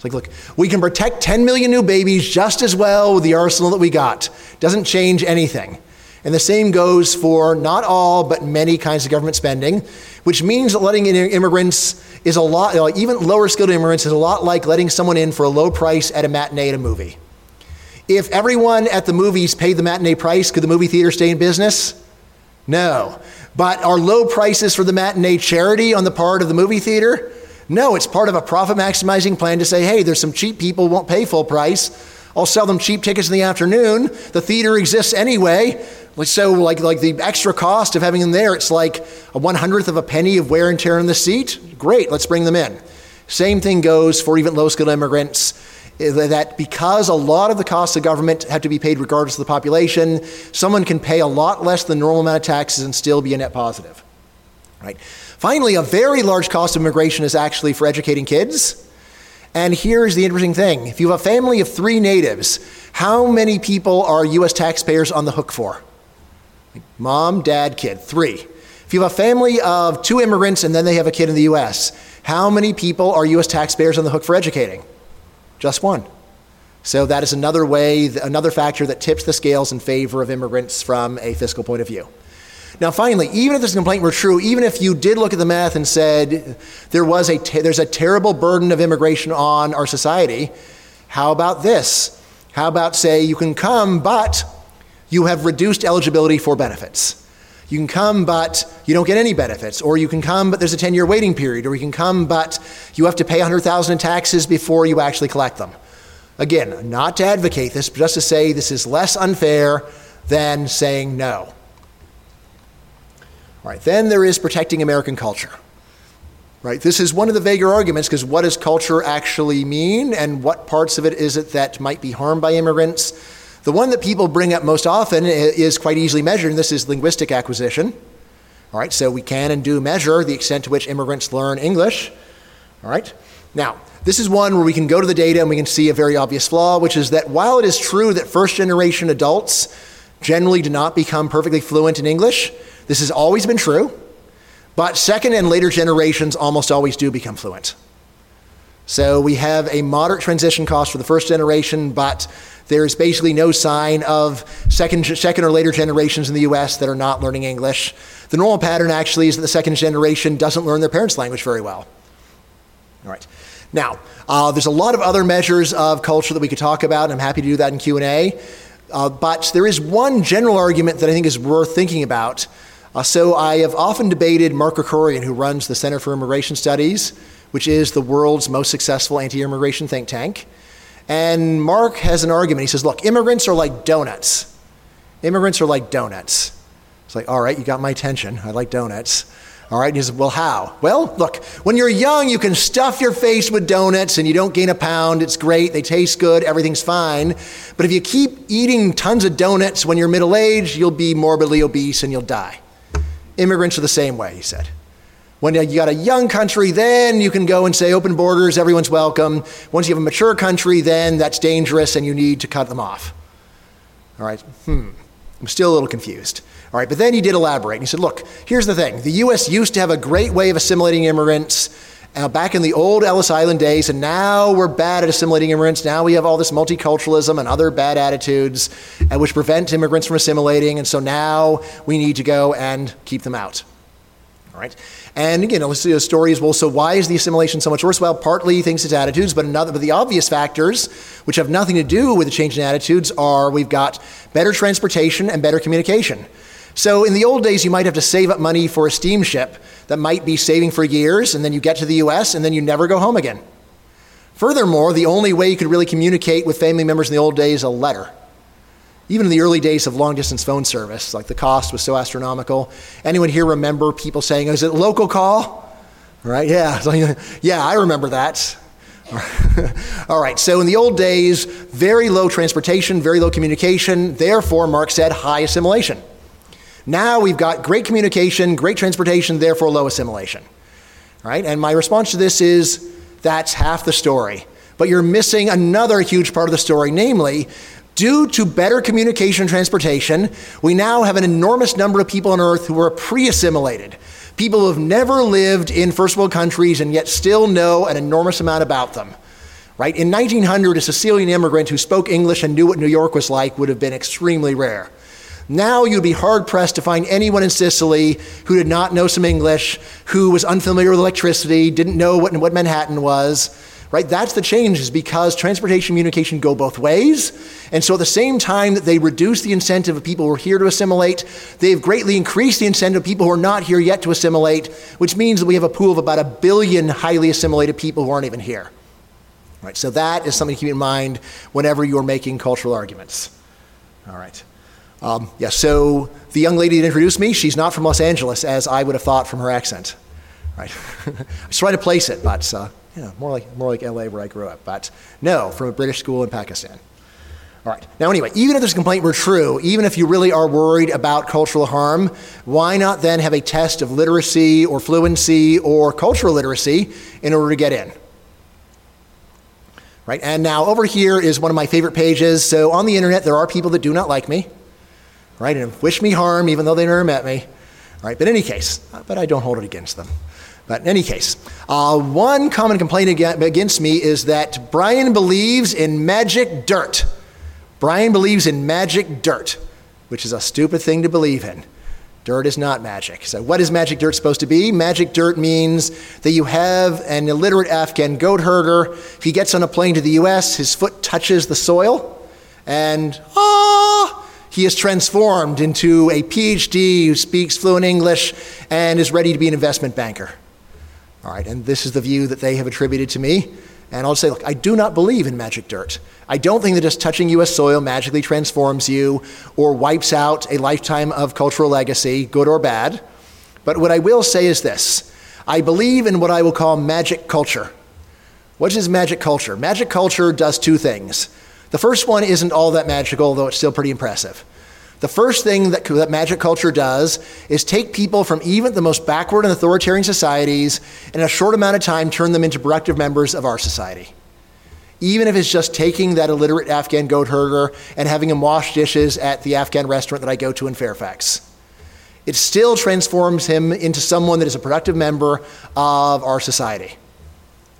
It's like, look, we can protect 10 million new babies just as well with the arsenal that we got. Doesn't change anything. And the same goes for not all, but many kinds of government spending, which means that letting in immigrants is a lot, even lower skilled immigrants is a lot like letting someone in for a low price at a matinee at a movie. If everyone at the movies paid the matinee price, could the movie theater stay in business? No. But are low prices for the matinee charity on the part of the movie theater? No, it's part of a profit maximizing plan to say, hey, there's some cheap people who won't pay full price. I'll sell them cheap tickets in the afternoon. The theater exists anyway. So, like, like the extra cost of having them there, it's like a one hundredth of a penny of wear and tear on the seat. Great, let's bring them in. Same thing goes for even low skilled immigrants. That because a lot of the costs of government have to be paid regardless of the population, someone can pay a lot less than normal amount of taxes and still be a net positive. Right? Finally, a very large cost of immigration is actually for educating kids. And here's the interesting thing if you have a family of three natives, how many people are US taxpayers on the hook for? Mom, dad, kid, three. If you have a family of two immigrants and then they have a kid in the US, how many people are US taxpayers on the hook for educating? Just one. So that is another way, another factor that tips the scales in favor of immigrants from a fiscal point of view. Now, finally, even if this complaint were true, even if you did look at the math and said there was a te- there's a terrible burden of immigration on our society, how about this? How about say you can come, but you have reduced eligibility for benefits? You can come, but you don't get any benefits. Or you can come, but there's a 10 year waiting period. Or you can come, but you have to pay 100000 in taxes before you actually collect them. Again, not to advocate this, but just to say this is less unfair than saying no. Right, then there is protecting American culture. Right, this is one of the vaguer arguments because what does culture actually mean and what parts of it is it that might be harmed by immigrants? The one that people bring up most often is quite easily measured, and this is linguistic acquisition. All right, so we can and do measure the extent to which immigrants learn English. All right, now this is one where we can go to the data and we can see a very obvious flaw, which is that while it is true that first generation adults generally do not become perfectly fluent in English, this has always been true, but second and later generations almost always do become fluent. So we have a moderate transition cost for the first generation, but there's basically no sign of second, second or later generations in the US that are not learning English. The normal pattern actually is that the second generation doesn't learn their parents' language very well. All right. Now, uh, there's a lot of other measures of culture that we could talk about, and I'm happy to do that in Q&A. Uh, but there is one general argument that I think is worth thinking about uh, so I have often debated Mark Krikorian, who runs the Center for Immigration Studies, which is the world's most successful anti immigration think tank. And Mark has an argument. He says, Look, immigrants are like donuts. Immigrants are like donuts. It's like, All right, you got my attention. I like donuts. All right, and he says, Well, how? Well, look, when you're young, you can stuff your face with donuts and you don't gain a pound. It's great. They taste good. Everything's fine. But if you keep eating tons of donuts when you're middle aged, you'll be morbidly obese and you'll die. Immigrants are the same way, he said. When you got a young country, then you can go and say open borders, everyone's welcome. Once you have a mature country, then that's dangerous and you need to cut them off. All right, hmm, I'm still a little confused. All right, but then he did elaborate. And he said, look, here's the thing the U.S. used to have a great way of assimilating immigrants uh, back in the old Ellis Island days, and now we're bad at assimilating immigrants. Now we have all this multiculturalism and other bad attitudes, uh, which prevent immigrants from assimilating, and so now we need to go and keep them out. All right. And again, let's see the story well. So why is the assimilation so much worse? Well, partly thanks to attitudes, but another but the obvious factors, which have nothing to do with the change in attitudes, are we've got better transportation and better communication. So in the old days, you might have to save up money for a steamship that might be saving for years, and then you get to the US and then you never go home again. Furthermore, the only way you could really communicate with family members in the old days is a letter. Even in the early days of long distance phone service, like the cost was so astronomical. Anyone here remember people saying, oh, is it a local call? Right? Yeah. yeah, I remember that. All right, so in the old days, very low transportation, very low communication, therefore, Mark said, high assimilation. Now we've got great communication, great transportation, therefore low assimilation. Right? And my response to this is that's half the story. But you're missing another huge part of the story, namely, due to better communication and transportation, we now have an enormous number of people on earth who are pre assimilated. People who have never lived in first world countries and yet still know an enormous amount about them. Right? In 1900, a Sicilian immigrant who spoke English and knew what New York was like would have been extremely rare. Now you'd be hard pressed to find anyone in Sicily who did not know some English, who was unfamiliar with electricity, didn't know what, what Manhattan was. Right? That's the change, is because transportation and communication go both ways. And so at the same time that they reduce the incentive of people who are here to assimilate, they've greatly increased the incentive of people who are not here yet to assimilate, which means that we have a pool of about a billion highly assimilated people who aren't even here. Right? So that is something to keep in mind whenever you're making cultural arguments. All right. Um, yeah, so the young lady that introduced me, she's not from Los Angeles, as I would have thought from her accent. Right? I trying to place it, but uh, you know, more like, more like LA where I grew up. But no, from a British school in Pakistan. All right. Now, anyway, even if this complaint were true, even if you really are worried about cultural harm, why not then have a test of literacy or fluency or cultural literacy in order to get in? Right? And now over here is one of my favorite pages. So on the internet, there are people that do not like me, right, and wish me harm even though they never met me. Right? But in any case, but I don't hold it against them. But in any case, uh, one common complaint against me is that Bryan believes in magic dirt. Bryan believes in magic dirt, which is a stupid thing to believe in. Dirt is not magic. So, what is magic dirt supposed to be? Magic dirt means that you have an illiterate Afghan goat herder. If he gets on a plane to the US, his foot touches the soil, and ah, he is transformed into a PhD who speaks fluent English and is ready to be an investment banker. All right, and this is the view that they have attributed to me. And I'll say, look, I do not believe in magic dirt. I don't think that just touching U.S. soil magically transforms you or wipes out a lifetime of cultural legacy, good or bad. But what I will say is this I believe in what I will call magic culture. What is magic culture? Magic culture does two things. The first one isn't all that magical, though it's still pretty impressive. The first thing that, that magic culture does is take people from even the most backward and authoritarian societies and in a short amount of time turn them into productive members of our society. Even if it's just taking that illiterate Afghan goat herder and having him wash dishes at the Afghan restaurant that I go to in Fairfax. It still transforms him into someone that is a productive member of our society.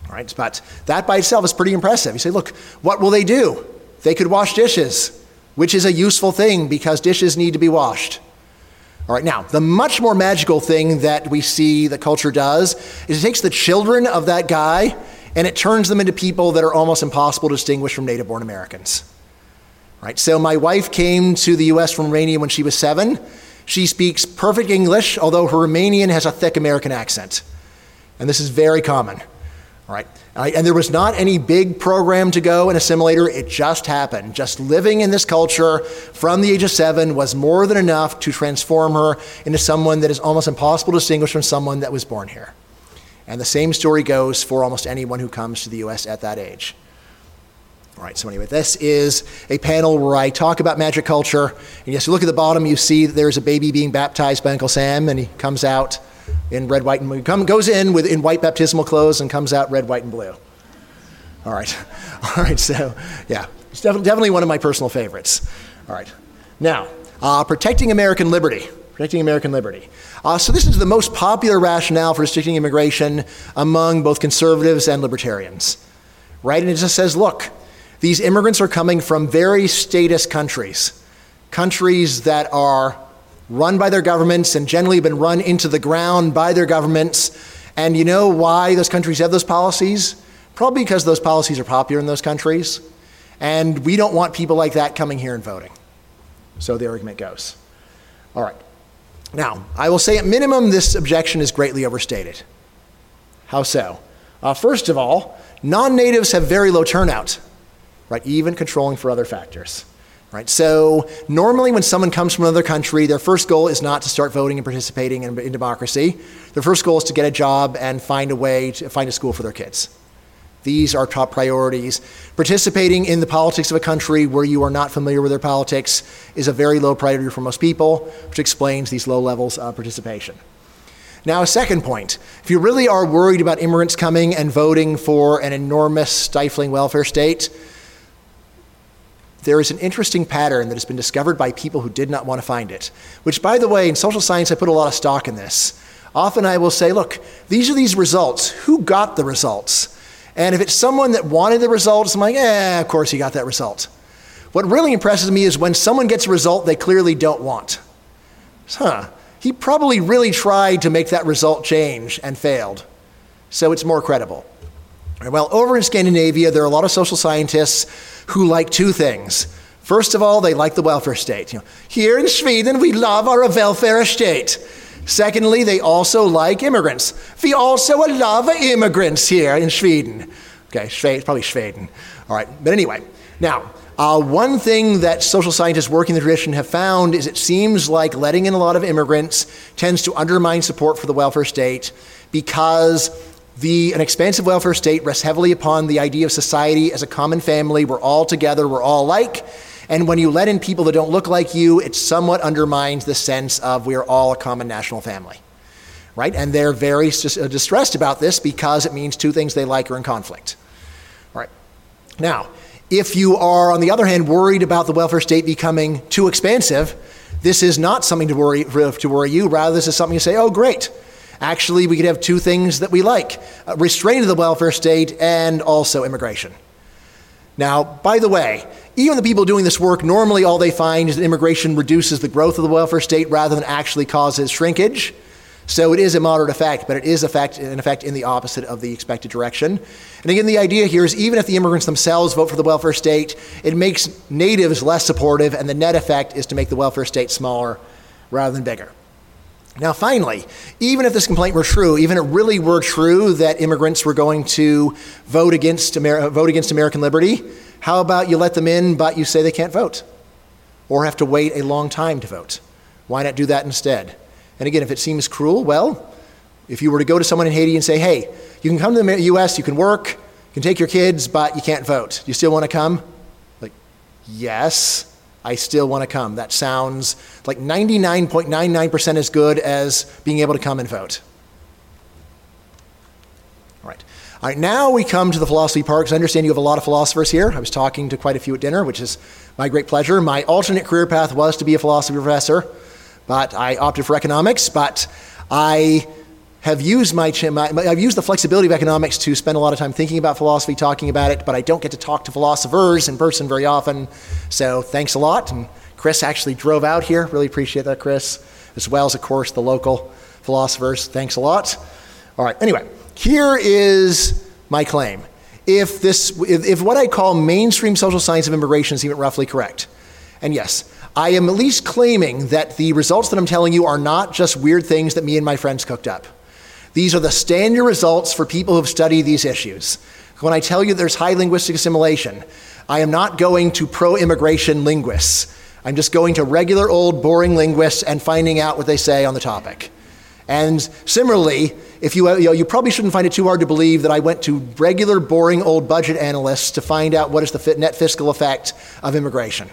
All right, but that by itself is pretty impressive. You say, look, what will they do? They could wash dishes which is a useful thing because dishes need to be washed. All right, now, the much more magical thing that we see the culture does is it takes the children of that guy and it turns them into people that are almost impossible to distinguish from native born Americans. Right? So my wife came to the US from Romania when she was 7. She speaks perfect English, although her Romanian has a thick American accent. And this is very common. Right? and there was not any big program to go in assimilator. It just happened. Just living in this culture from the age of seven was more than enough to transform her into someone that is almost impossible to distinguish from someone that was born here. And the same story goes for almost anyone who comes to the U.S. at that age. All right, so anyway, this is a panel where I talk about magic culture. And yes, you look at the bottom, you see there's a baby being baptized by Uncle Sam, and he comes out in red, white, and blue. Come, goes in with in white baptismal clothes and comes out red, white, and blue. All right, all right. So yeah, it's definitely one of my personal favorites. All right, now uh, protecting American liberty. Protecting American liberty. Uh, so this is the most popular rationale for restricting immigration among both conservatives and libertarians, right? And it just says, look, these immigrants are coming from very status countries, countries that are run by their governments and generally been run into the ground by their governments. And you know why those countries have those policies? Probably because those policies are popular in those countries. And we don't want people like that coming here and voting. So the argument goes. All right. Now, I will say at minimum, this objection is greatly overstated. How so? Uh, first of all, non natives have very low turnout, right? Even controlling for other factors. Right? So, normally, when someone comes from another country, their first goal is not to start voting and participating in, in, democracy. Their first goal is to get a job and find a way to find a school for their kids. These are top priorities. Participating in the politics of a country where you are not familiar with their politics is a very low priority for most people, which explains these low levels of participation. Now, a second point if you really are worried about immigrants coming and voting for an enormous, stifling welfare state, there is an interesting pattern that has been discovered by people who did not want to find it. Which, by the way, in social science, I put a lot of stock in this. Often I will say, look, these are these results. Who got the results? And if it's someone that wanted the results, I'm like, eh, of course he got that result. What really impresses me is when someone gets a result they clearly don't want. Huh, he probably really tried to make that result change and failed. So it's more credible. Well, over in Scandinavia, there are a lot of social scientists who like two things. First of all, they like the welfare state. You know, here in Sweden, we love our welfare state. Secondly, they also like immigrants. We also love immigrants here in Sweden. Okay, Schweden, probably Sweden. All right, but anyway, now, uh, one thing that social scientists working in the tradition have found is it seems like letting in a lot of immigrants tends to undermine support for the welfare state because the, an expansive welfare state rests heavily upon the idea of society as a common family. We're all together, we're all like. And when you let in people that don't look like you, it somewhat undermines the sense of we're all a common national family. Right? And they're very uh, distressed about this because it means two things they like are in conflict. All right. Now, if you are, on the other hand, worried about the welfare state becoming too expansive, this is not something to worry, to worry you. Rather, this is something you say, oh, great. Actually, we could have two things that we like uh, restraint of the welfare state and also immigration. Now, by the way, even the people doing this work, normally all they find is that immigration reduces the growth of the welfare state rather than actually causes shrinkage. So it is a moderate effect, but it is effect, an effect in the opposite of the expected direction. And again, the idea here is even if the immigrants themselves vote for the welfare state, it makes natives less supportive, and the net effect is to make the welfare state smaller rather than bigger. Now, finally, even if this complaint were true, even if it really were true that immigrants were going to vote against, Amer- uh, vote against American liberty, how about you let them in, but you say they can't vote? Or have to wait a long time to vote? Why not do that instead? And again, if it seems cruel, well, if you were to go to someone in Haiti and say, hey, you can come to the US, you can work, you can take your kids, but you can't vote. Do you still want to come? Like, yes. I still want to come. That sounds like 99.99% as good as being able to come and vote. All right. All right, now we come to the philosophy part because I understand you have a lot of philosophers here. I was talking to quite a few at dinner, which is my great pleasure. My alternate career path was to be a philosophy professor, but I opted for economics. But I have used my, my, I've used the flexibility of economics to spend a lot of time thinking about philosophy, talking about it, but I don't get to talk to philosophers in person very often. So thanks a lot. And Chris actually drove out here. Really appreciate that, Chris, as well as, of course, the local philosophers. Thanks a lot. All right. Anyway, here is my claim. If this, if, if what I call mainstream social science of immigration is even roughly correct, and yes, I am at least claiming that the results that I'm telling you are not just weird things that me and my friends cooked up. These are the standard results for people who have studied these issues. When I tell you there's high linguistic assimilation, I am not going to pro immigration linguists. I'm just going to regular old boring linguists and finding out what they say on the topic. And similarly, if you, you, know, you probably shouldn't find it too hard to believe that I went to regular boring old budget analysts to find out what is the net fiscal effect of immigration.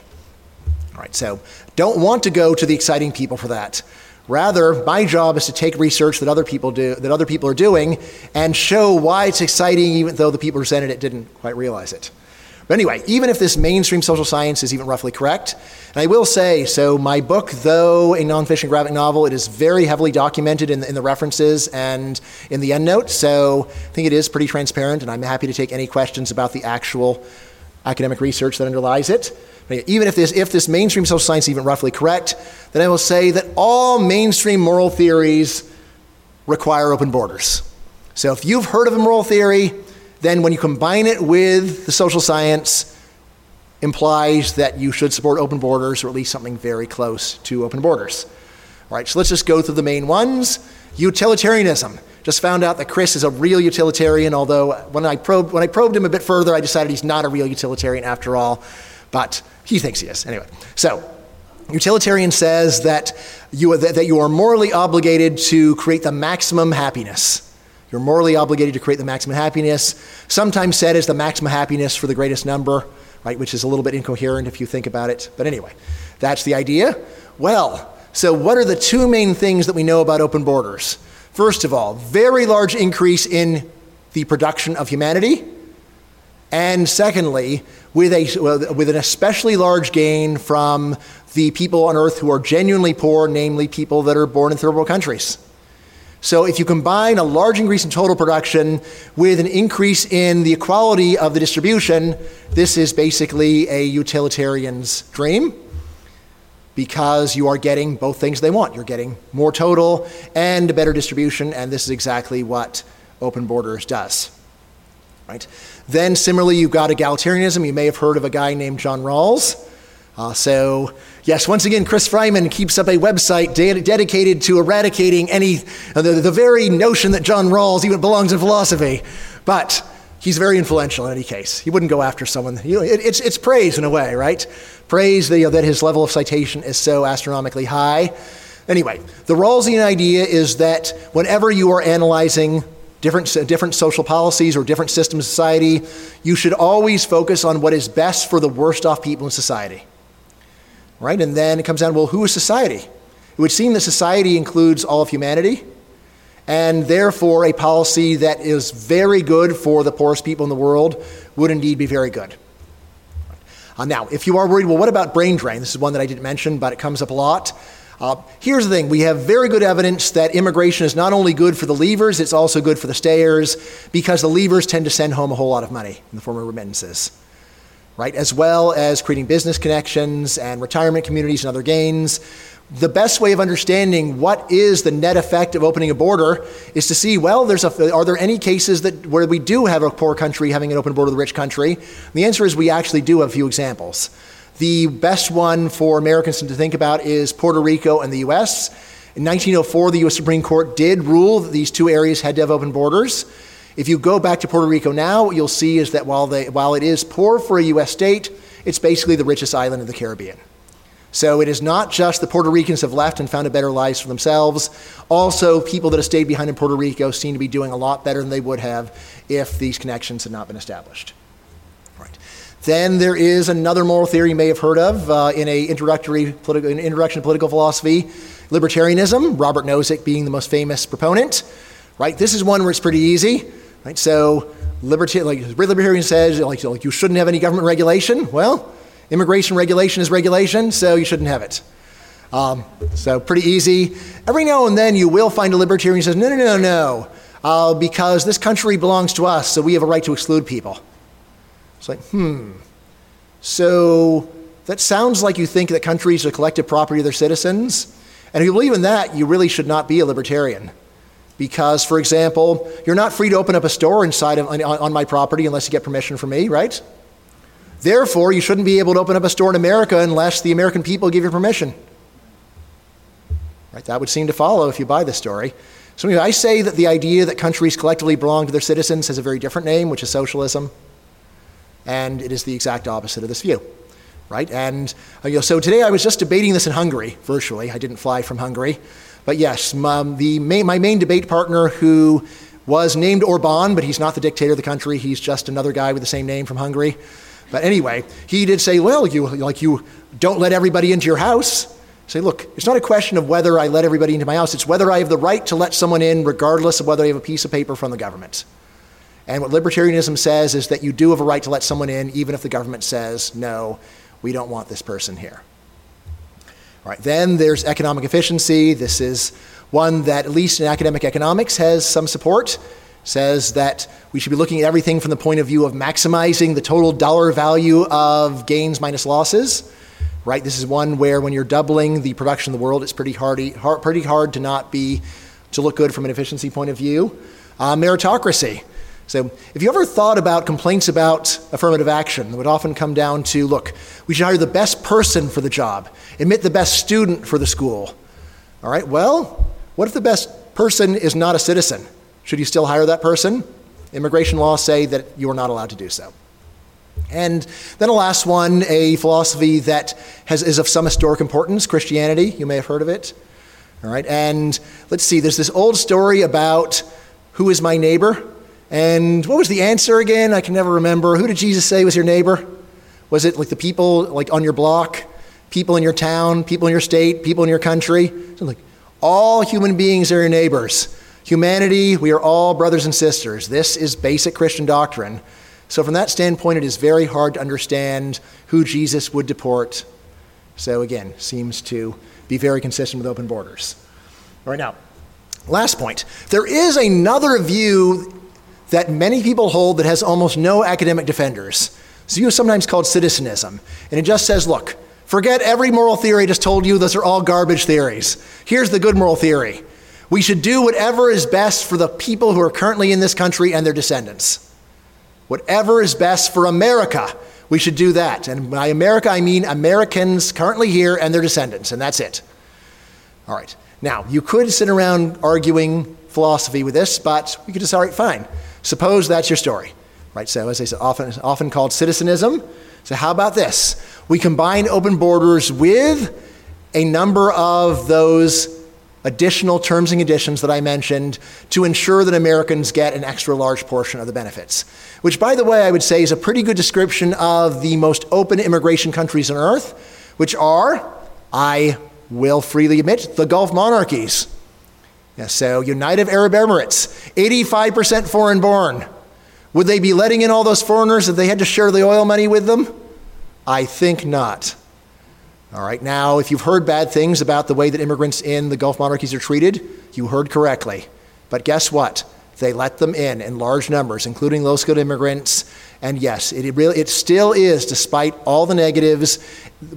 All right, so don't want to go to the exciting people for that. Rather, my job is to take research that other people do, that other people are doing, and show why it's exciting, even though the people who presented it didn't quite realize it. But anyway, even if this mainstream social science is even roughly correct, and I will say, so my book, though a nonfiction graphic novel, it is very heavily documented in the, in the references and in the endnote. So I think it is pretty transparent, and I'm happy to take any questions about the actual academic research that underlies it. Even if this, if this mainstream social science is even roughly correct, then I will say that all mainstream moral theories require open borders. So if you've heard of a moral theory, then when you combine it with the social science, implies that you should support open borders or at least something very close to open borders. All right, so let's just go through the main ones. Utilitarianism. Just found out that Chris is a real utilitarian, although when I probed, when I probed him a bit further, I decided he's not a real utilitarian after all. But he thinks he is. Anyway, so utilitarian says that you, that, that you are morally obligated to create the maximum happiness. You're morally obligated to create the maximum happiness, sometimes said as the maximum happiness for the greatest number, right, which is a little bit incoherent if you think about it. But anyway, that's the idea. Well, so what are the two main things that we know about open borders? First of all, very large increase in the production of humanity. And secondly, with, a, with an especially large gain from the people on earth who are genuinely poor, namely people that are born in third world countries. So if you combine a large increase in total production with an increase in the equality of the distribution, this is basically a utilitarian's dream because you are getting both things they want. You're getting more total and a better distribution, and this is exactly what open borders does. Right? Then similarly, you've got egalitarianism. You may have heard of a guy named John Rawls. Uh, so, yes, once again, Chris Freiman keeps up a website de- dedicated to eradicating any uh, the, the very notion that John Rawls even belongs in philosophy. But he's very influential in any case. He wouldn't go after someone. You know, it, it's, it's praise in a way, right? Praise that, you know, that his level of citation is so astronomically high. Anyway, the Rawlsian idea is that whenever you are analyzing different, different social policies or different systems of society, you should always focus on what is best for the worst off people in society. Right? And then it comes down, well, who is society? It would seem that society includes all of humanity, and therefore a policy that is very good for the poorest people in the world would indeed be very good. Uh, now, if you are worried, well, what about brain drain? This is one that I didn't mention, but it comes up a lot. Uh, here's the thing we have very good evidence that immigration is not only good for the leavers, it's also good for the stayers because the leavers tend to send home a whole lot of money in the form of remittances. Right, as well as creating business connections and retirement communities and other gains. The best way of understanding what is the net effect of opening a border is to see well, there's a, are there any cases that where we do have a poor country having an open border with a rich country? And the answer is we actually do have a few examples. The best one for Americans to think about is Puerto Rico and the U.S. In 1904, the U.S. Supreme Court did rule that these two areas had to have open borders. If you go back to Puerto Rico now, what you'll see is that while, they, while it is poor for a U.S. state, it's basically the richest island in the Caribbean. So it is not just the Puerto Ricans have left and found a better lives for themselves. Also, people that have stayed behind in Puerto Rico seem to be doing a lot better than they would have if these connections had not been established. Right. Then there is another moral theory you may have heard of uh, in a introductory political, an introduction to political philosophy, libertarianism. Robert Nozick being the most famous proponent. Right, this is one where it's pretty easy. Right, so libertarian, like libertarian says, like, like you shouldn't have any government regulation. Well, immigration regulation is regulation, so you shouldn't have it. Um, so pretty easy. Every now and then you will find a libertarian who says, no, no, no, no, uh, because this country belongs to us, so we have a right to exclude people. It's like, hmm. So that sounds like you think that countries are collective property of their citizens. And if you believe in that, you really should not be a libertarian. Because, for example, you're not free to open up a store inside of, on, on my property unless you get permission from me, right? Therefore, you shouldn't be able to open up a store in America unless the American people give you permission. Right? That would seem to follow if you buy this story. So, anyway, I say that the idea that countries collectively belong to their citizens has a very different name, which is socialism and it is the exact opposite of this view. Right? And uh, you know, so today I was just debating this in Hungary, virtually. I didn't fly from Hungary. But yes, my, the main, my main debate partner who was named Orban, but he's not the dictator of the country. He's just another guy with the same name from Hungary. But anyway, he did say, well, you, like you don't let everybody into your house. Say, look, it's not a question of whether I let everybody into my house. It's whether I have the right to let someone in regardless of whether I have a piece of paper from the government. And what libertarianism says is that you do have a right to let someone in, even if the government says, no, we don't want this person here. All right, then there's economic efficiency. This is one that, at least in academic economics, has some support. Says that we should be looking at everything from the point of view of maximizing the total dollar value of gains minus losses. Right, this is one where when you're doubling the production of the world, it's pretty hard, hard pretty hard to not be to look good from an efficiency point of view. Uh, meritocracy. So, if you ever thought about complaints about affirmative action, it would often come down to look, we should hire the best person for the job, admit the best student for the school. All right, well, what if the best person is not a citizen? Should you still hire that person? Immigration laws say that you are not allowed to do so. And then a last one, a philosophy that has, is of some historic importance Christianity. You may have heard of it. All right, and let's see, there's this old story about who is my neighbor. And what was the answer again? I can never remember. Who did Jesus say was your neighbor? Was it like the people like on your block, people in your town, people in your state, people in your country? So like all human beings are your neighbors. Humanity, we are all brothers and sisters. This is basic Christian doctrine. So from that standpoint, it is very hard to understand who Jesus would deport. So again, seems to be very consistent with open borders. All right now, Last point. There is another view that many people hold that has almost no academic defenders. It's view is sometimes called citizenism. And it just says, look, forget every moral theory I just told you, those are all garbage theories. Here's the good moral theory. We should do whatever is best for the people who are currently in this country and their descendants. Whatever is best for America, we should do that. And by America, I mean Americans currently here and their descendants, and that's it. All right. Now, you could sit around arguing philosophy with this, but we could just, all right, fine. Suppose that's your story, right? So, as I said, often, often called citizenism. So, how about this? We combine open borders with a number of those additional terms and conditions that I mentioned to ensure that Americans get an extra large portion of the benefits. Which, by the way, I would say is a pretty good description of the most open immigration countries on earth, which are, I will freely admit, the Gulf monarchies. Yeah, so, United Arab Emirates, 85% foreign born. Would they be letting in all those foreigners if they had to share the oil money with them? I think not. All right, now, if you've heard bad things about the way that immigrants in the Gulf monarchies are treated, you heard correctly. But guess what? They let them in in large numbers, including low skilled immigrants. And yes, it, really, it still is, despite all the negatives,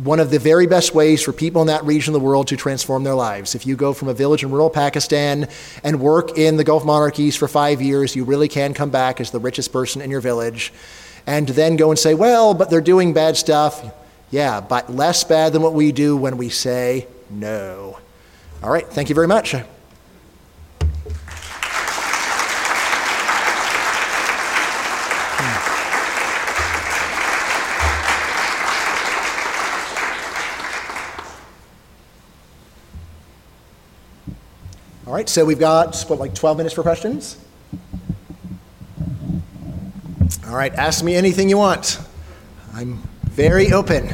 one of the very best ways for people in that region of the world to transform their lives. If you go from a village in rural Pakistan and work in the Gulf monarchies for five years, you really can come back as the richest person in your village. And then go and say, well, but they're doing bad stuff. Yeah, but less bad than what we do when we say no. All right, thank you very much. Hmm. All right, so we've got, what, like 12 minutes for questions? All right, ask me anything you want. I'm very open.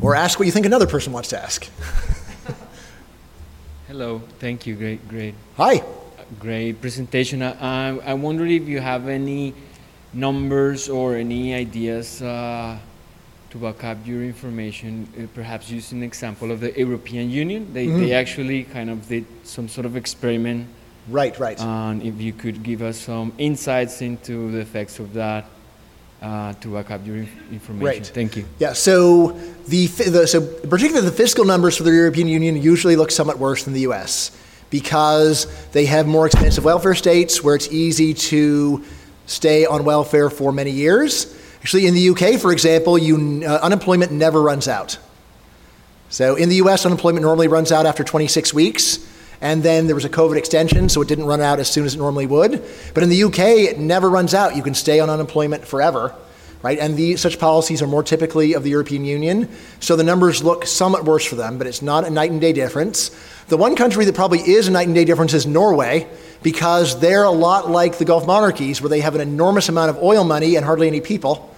Or ask what you think another person wants to ask. Hello, thank you. Great, great. Hi. Great presentation. I, I wonder if you have any numbers or any ideas uh, to back up your information, uh, perhaps using an example of the European Union. They, mm-hmm. they actually kind of did some sort of experiment Right, right. And if you could give us some insights into the effects of that uh, to back up your information. Right. Thank you. Yeah. So the, the so particularly the fiscal numbers for the European Union usually look somewhat worse than the U.S. because they have more expensive welfare states where it's easy to stay on welfare for many years. Actually, in the UK, for example, you, uh, unemployment never runs out. So in the U.S., unemployment normally runs out after 26 weeks. And then there was a COVID extension, so it didn't run out as soon as it normally would. But in the UK, it never runs out. You can stay on unemployment forever, right? And such policies are more typically of the European Union. So the numbers look somewhat worse for them, but it's not a night and day difference. The one country that probably is a night and day difference is Norway, because they're a lot like the Gulf monarchies, where they have an enormous amount of oil money and hardly any people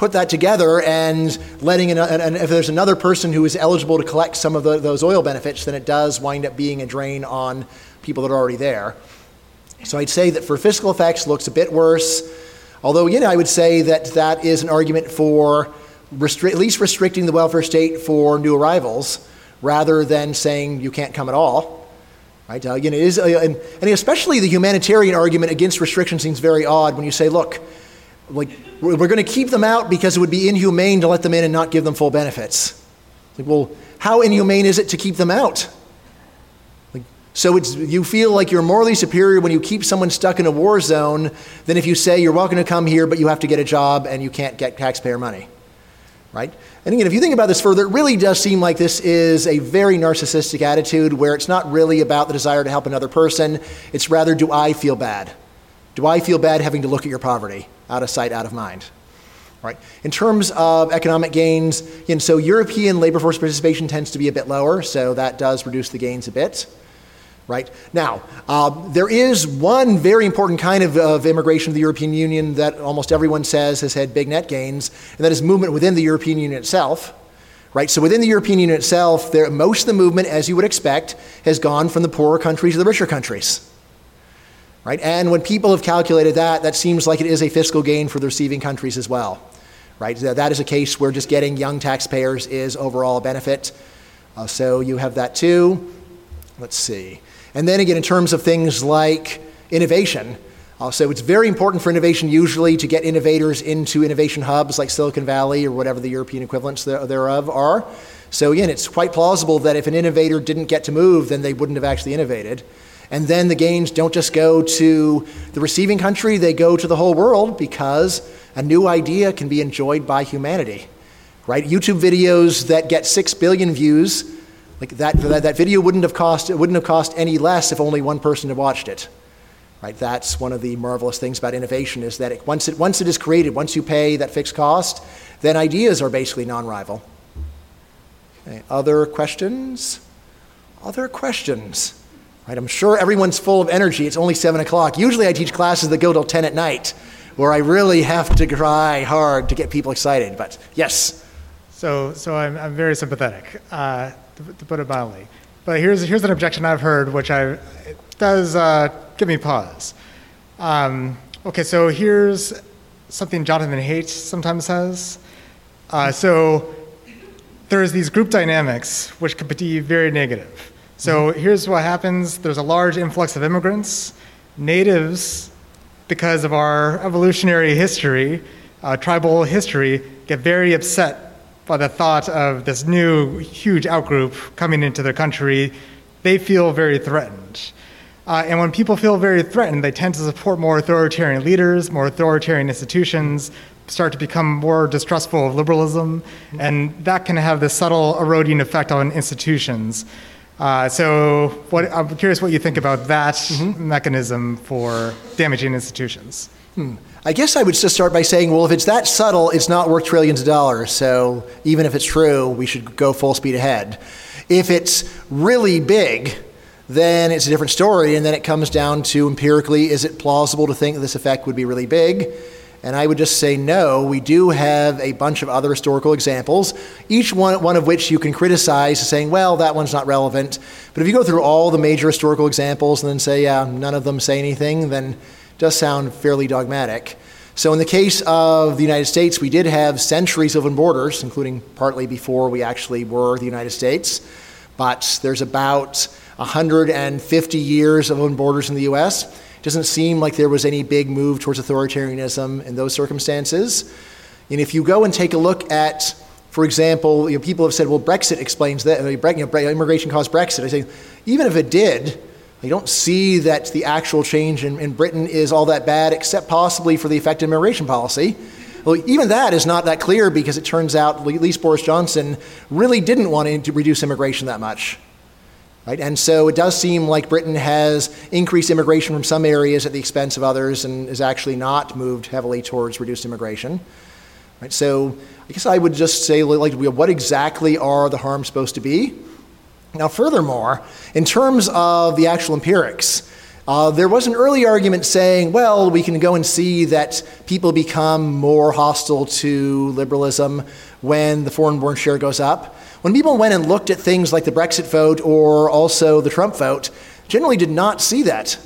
put that together and letting, an, and if there's another person who is eligible to collect some of the, those oil benefits, then it does wind up being a drain on people that are already there. So I'd say that for fiscal effects, looks a bit worse. Although, again, I would say that that is an argument for restri- at least restricting the welfare state for new arrivals rather than saying you can't come at all. Right? Uh, it is, uh, and, and especially the humanitarian argument against restriction seems very odd when you say, look, like we're going to keep them out because it would be inhumane to let them in and not give them full benefits. Like, well, how inhumane is it to keep them out? Like, so it's, you feel like you're morally superior when you keep someone stuck in a war zone than if you say you're welcome to come here, but you have to get a job and you can't get taxpayer money. Right? And again, if you think about this further, it really does seem like this is a very narcissistic attitude where it's not really about the desire to help another person. It's rather, do I feel bad? Do I feel bad having to look at your poverty? Out of sight, out of mind. Right. In terms of economic gains, and so European labor force participation tends to be a bit lower, so that does reduce the gains a bit. Right. Now, uh, there is one very important kind of, of immigration to the European Union that almost everyone says has had big net gains, and that is movement within the European Union itself. Right. So within the European Union itself, there, most of the movement, as you would expect, has gone from the poorer countries to the richer countries right? And when people have calculated that, that seems like it is a fiscal gain for the receiving countries as well, right? That is a case where just getting young taxpayers is overall a benefit. Uh, so you have that too. Let's see. And then again, in terms of things like innovation, uh, so it's very important for innovation usually to get innovators into innovation hubs like Silicon Valley or whatever the European equivalents thereof are. So again, it's quite plausible that if an innovator didn't get to move, then they wouldn't have actually innovated. And then the gains don't just go to the receiving country, they go to the whole world because a new idea can be enjoyed by humanity. Right? YouTube videos that get 6 billion views, like that, that, that video wouldn't have cost it wouldn't have cost any less if only one person had watched it. Right? That's one of the marvelous things about innovation is that it, once, it, once it is created, once you pay that fixed cost, then ideas are basically non-rival. Okay, other questions? Other questions? Right, I'm sure everyone's full of energy. It's only 7 o'clock. Usually I teach classes that go till 10 at night, where I really have to try hard to get people excited. But yes? So, so I'm, I'm very sympathetic, uh, to, to, put it mildly. But here's, here's an objection I've heard, which I, does uh, give me pause. Um, okay, so here's something Jonathan Haidt sometimes says. Uh, so there's these group dynamics which could be very negative. So here's what happens there's a large influx of immigrants. Natives, because of our evolutionary history, uh, tribal history, get very upset by the thought of this new huge outgroup coming into their country. They feel very threatened. Uh, and when people feel very threatened, they tend to support more authoritarian leaders, more authoritarian institutions, start to become more distrustful of liberalism, and that can have this subtle eroding effect on institutions. Uh, so, what, I'm curious what you think about that mm-hmm. mechanism for damaging institutions. Hmm. I guess I would just start by saying, well, if it's that subtle, it's not worth trillions of dollars. So, even if it's true, we should go full speed ahead. If it's really big, then it's a different story, and then it comes down to empirically is it plausible to think this effect would be really big? And I would just say no. We do have a bunch of other historical examples, each one, one of which you can criticize, saying, well, that one's not relevant. But if you go through all the major historical examples and then say, yeah, none of them say anything, then it does sound fairly dogmatic. So, in the case of the United States, we did have centuries of open borders, including partly before we actually were the United States. But there's about 150 years of open borders in the US doesn't seem like there was any big move towards authoritarianism in those circumstances. And if you go and take a look at, for example, you know, people have said, well, Brexit explains that, you know, immigration caused Brexit. I say, even if it did, you don't see that the actual change in, in Britain is all that bad, except possibly for the effect effective immigration policy. Well, even that is not that clear because it turns out at least Boris Johnson really didn't want to reduce immigration that much. Right? And so it does seem like Britain has increased immigration from some areas at the expense of others and has actually not moved heavily towards reduced immigration. Right? So I guess I would just say, like, what exactly are the harms supposed to be? Now, furthermore, in terms of the actual empirics, uh, there was an early argument saying, well, we can go and see that people become more hostile to liberalism when the foreign born share goes up. When people went and looked at things like the Brexit vote or also the Trump vote, generally did not see that.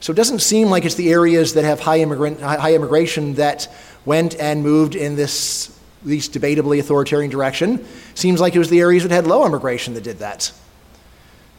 So it doesn't seem like it's the areas that have high, immigrant, high immigration that went and moved in this least debatably authoritarian direction. Seems like it was the areas that had low immigration that did that.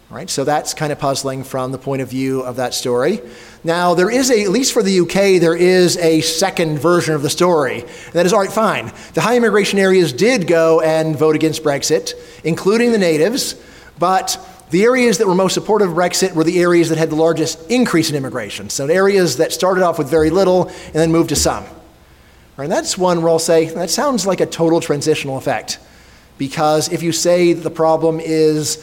Right, so that's kind of puzzling from the point of view of that story. Now, there is a, at least for the UK, there is a second version of the story. That is, all right, fine. The high immigration areas did go and vote against Brexit, including the natives, but the areas that were most supportive of Brexit were the areas that had the largest increase in immigration. So, areas that started off with very little and then moved to some. Right, and that's one where I'll say that sounds like a total transitional effect. Because if you say the problem is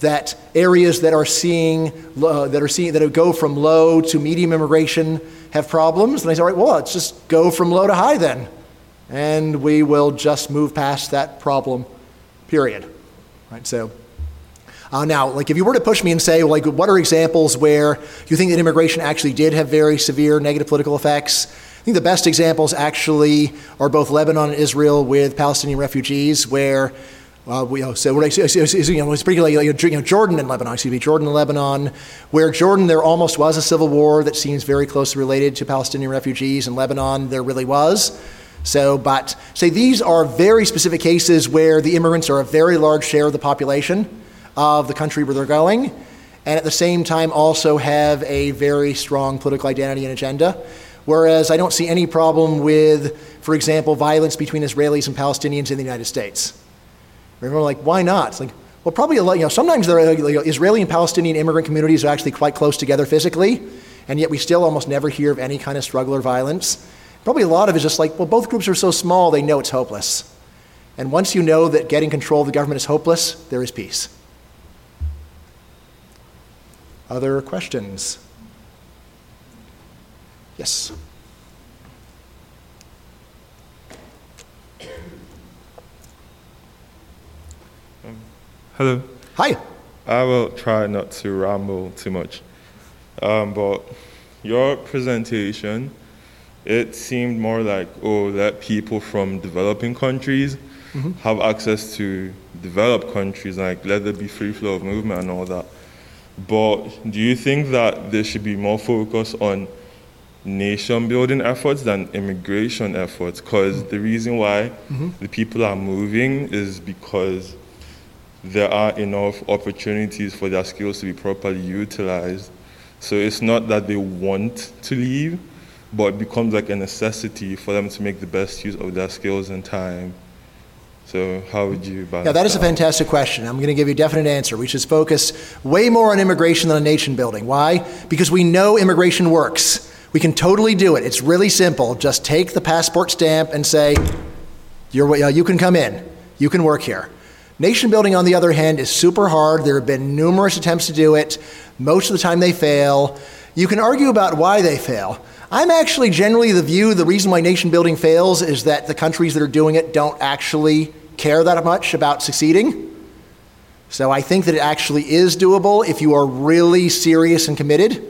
that areas that are seeing uh, that are seeing that go from low to medium immigration have problems. And I say, all right, well, let's just go from low to high then, and we will just move past that problem. Period. Right. So. Uh, now, like if you were to push me and say, like, what are examples where you think that immigration actually did have very severe negative political effects? I think the best examples actually are both Lebanon and Israel with Palestinian refugees, where uh, we, oh, so you know, it's particularly like, you know, Jordan and Lebanon, excuse me, Jordan and Lebanon, where Jordan there almost was a civil war that seems very closely related to Palestinian refugees. In Lebanon, there really was. So, but say these are very specific cases where the immigrants are a very large share of the population of the country where they're going, and at the same time also have a very strong political identity and agenda. Whereas I don't see any problem with, for example, violence between Israelis and Palestinians in the United States. Everyone like, why not? It's like, well, probably a lot, you know, sometimes there are, you know, Israeli and Palestinian immigrant communities are actually quite close together physically, and yet we still almost never hear of any kind of struggle or violence. Probably a lot of it is just like, well, both groups are so small, they know it's hopeless. And once you know that getting control of the government is hopeless, there is peace. Other questions? Yes. Hello. Hi. I will try not to ramble too much. Um, but your presentation, it seemed more like, oh, let people from developing countries have access to developed countries, like let there be free flow of movement and all that. But do you think that there should be more focus on nation building efforts than immigration efforts? Because the reason why the people are moving is because there are enough opportunities for their skills to be properly utilized. So it's not that they want to leave, but it becomes like a necessity for them to make the best use of their skills and time. So how would you balance Yeah, that is a fantastic question. I'm going to give you a definite answer. We should focus way more on immigration than on nation building. Why? Because we know immigration works. We can totally do it. It's really simple. Just take the passport stamp and say, You're, uh, you can come in, you can work here. Nation building, on the other hand, is super hard. There have been numerous attempts to do it. Most of the time they fail. You can argue about why they fail. I'm actually generally the view the reason why nation building fails is that the countries that are doing it don't actually care that much about succeeding. So I think that it actually is doable if you are really serious and committed.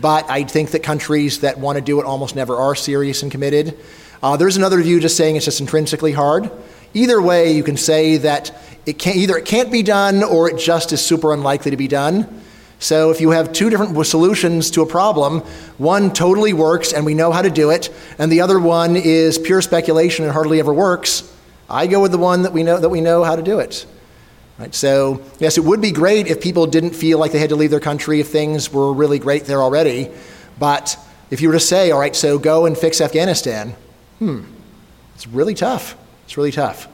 But I think that countries that want to do it almost never are serious and committed. Uh, there's another view just saying it's just intrinsically hard. Either way, you can say that it can either it can't be done or it just is super unlikely to be done. So if you have two different solutions to a problem, one totally works and we know how to do it, and the other one is pure speculation and hardly ever works, I go with the one that we know that we know how to do it. Right? So, yes, it would be great if people didn't feel like they had to leave their country if things were really great there already. But if you were to say, all right, so go and fix Afghanistan, hmm, it's really tough. It's really tough.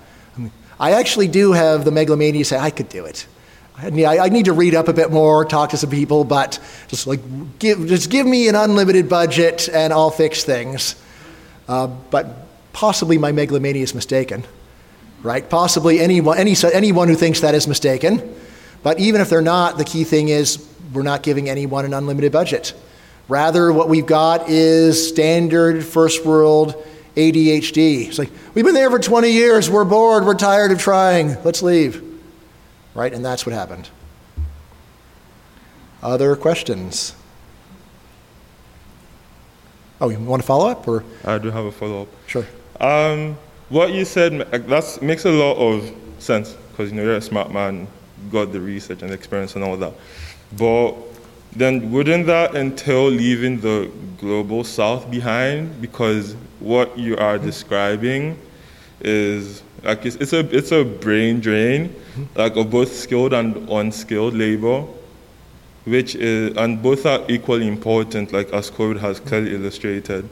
I, actually do have the megalomania say, I could do it. I need, I need to read up a bit more, talk to some people, but just like give, just give me an unlimited budget and I'll fix things. Uh, but possibly my megalomania is mistaken right? Possibly anyone, any, anyone who thinks that is mistaken. But even if they're not, the key thing is we're not giving anyone an unlimited budget. Rather, what we've got is standard first world ADHD. It's like, we've been there for 20 years, we're bored, we're tired of trying, let's leave. Right? And that's what happened. Other questions? Oh, you want to follow up? Or? I do have a follow up. Sure. Um, what you said that makes a lot of sense because you know you're a smart man, got the research and experience and all that. But then wouldn't that entail leaving the global south behind? Because what you are describing is like it's, it's a it's a brain drain, like of both skilled and unskilled labor, which is and both are equally important, like as COVID has clearly illustrated.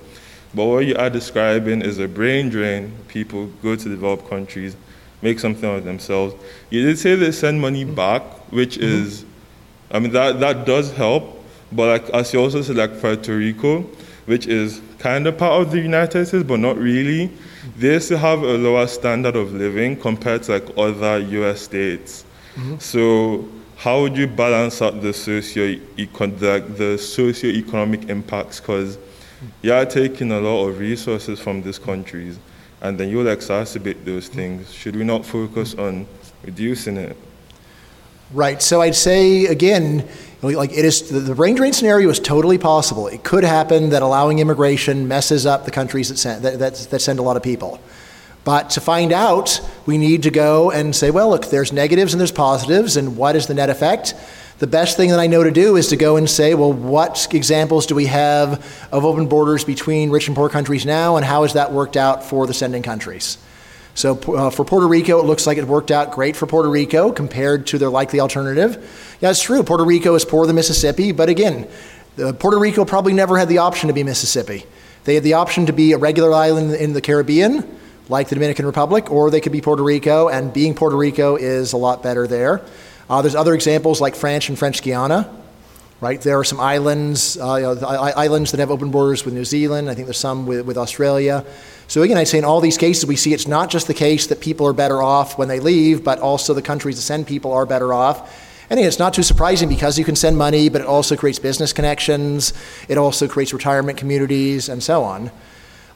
But what you are describing is a brain drain. People go to developed countries, make something of themselves. You did say they send money back, which Mm-hmm. is, I mean, that, that does help. But like, as you also said, like Puerto Rico, which is kind of part of the United States, but not really, they still have a lower standard of living compared to like other U.S. states. Mm-hmm. So how would you balance out the socio the, the socio-economic impacts? Because you are taking a lot of resources from these countries, and then you'll exacerbate those things. Should we not focus on reducing it? Right. So I'd say again, like it is the, brain drain scenario is totally possible. It could happen that allowing immigration messes up the countries that send, that, that, that send a lot of people. But to find out, we need to go and say, well, look, there's negatives and there's positives, and what is the net effect? The best thing that I know to do is to go and say, well, what examples do we have of open borders between rich and poor countries now, and how has that worked out for the sending countries? So uh, for Puerto Rico, it looks like it worked out great for Puerto Rico compared to their likely alternative. Yeah, it's true. Puerto Rico is poorer than Mississippi, but again, Puerto Rico probably never had the option to be Mississippi. They had the option to be a regular island in the Caribbean, like the Dominican Republic, or they could be Puerto Rico, and being Puerto Rico is a lot better there. Uh, there's other examples like French and French Guiana, right? There are some islands, uh, you know, islands that have open borders with New Zealand. I think there's some with, with Australia. So again, I'd say in all these cases, we see it's not just the case that people are better off when they leave, but also the countries that send people are better off. And it's not too surprising because you can send money, but it also creates business connections. It also creates retirement communities and so on.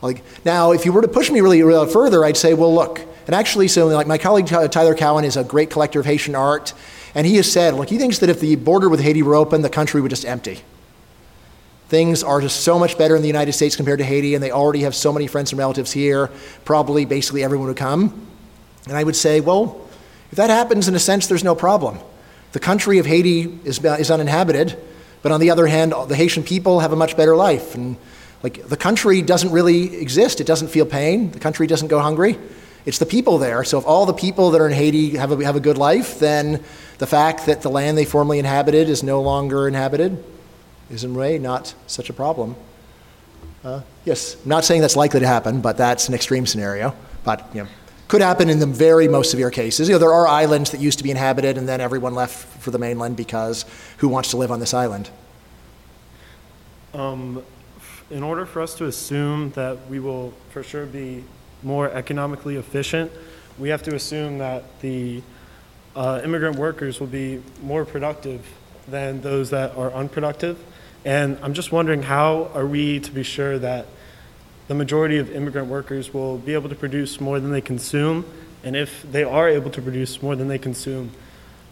Like now, if you were to push me really, really further, I'd say, well, look, and actually, so like my colleague Tyler Cowen is a great collector of Haitian art. And he has said, look, he thinks that if the border with Haiti were open, the country would just empty. Things are just so much better in the United States compared to Haiti, and they already have so many friends and relatives here. Probably basically everyone would come. And I would say, well, if that happens, in a sense, there's no problem. The country of Haiti is, is uninhabited, but on the other hand, the Haitian people have a much better life. And like the country doesn't really exist, it doesn't feel pain, the country doesn't go hungry. It's the people there. So if all the people that are in Haiti have a, have a good life, then the fact that the land they formerly inhabited is no longer inhabited is in a way not such a problem. Uh, yes, I'm not saying that's likely to happen, but that's an extreme scenario. But you know, could happen in the very most severe cases. You know, there are islands that used to be inhabited, and then everyone left for the mainland because who wants to live on this island? Um, in order for us to assume that we will for sure be more economically efficient, we have to assume that the uh, immigrant workers will be more productive than those that are unproductive. And I'm just wondering how are we to be sure that the majority of immigrant workers will be able to produce more than they consume? And if they are able to produce more than they consume,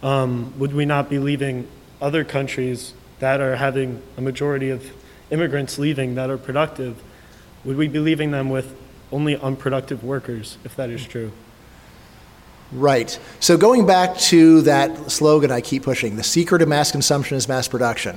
um, would we not be leaving other countries that are having a majority of immigrants leaving that are productive? Would we be leaving them with only unproductive workers, if that is true. Right. So going back to that slogan I keep pushing, the secret of mass consumption is mass production.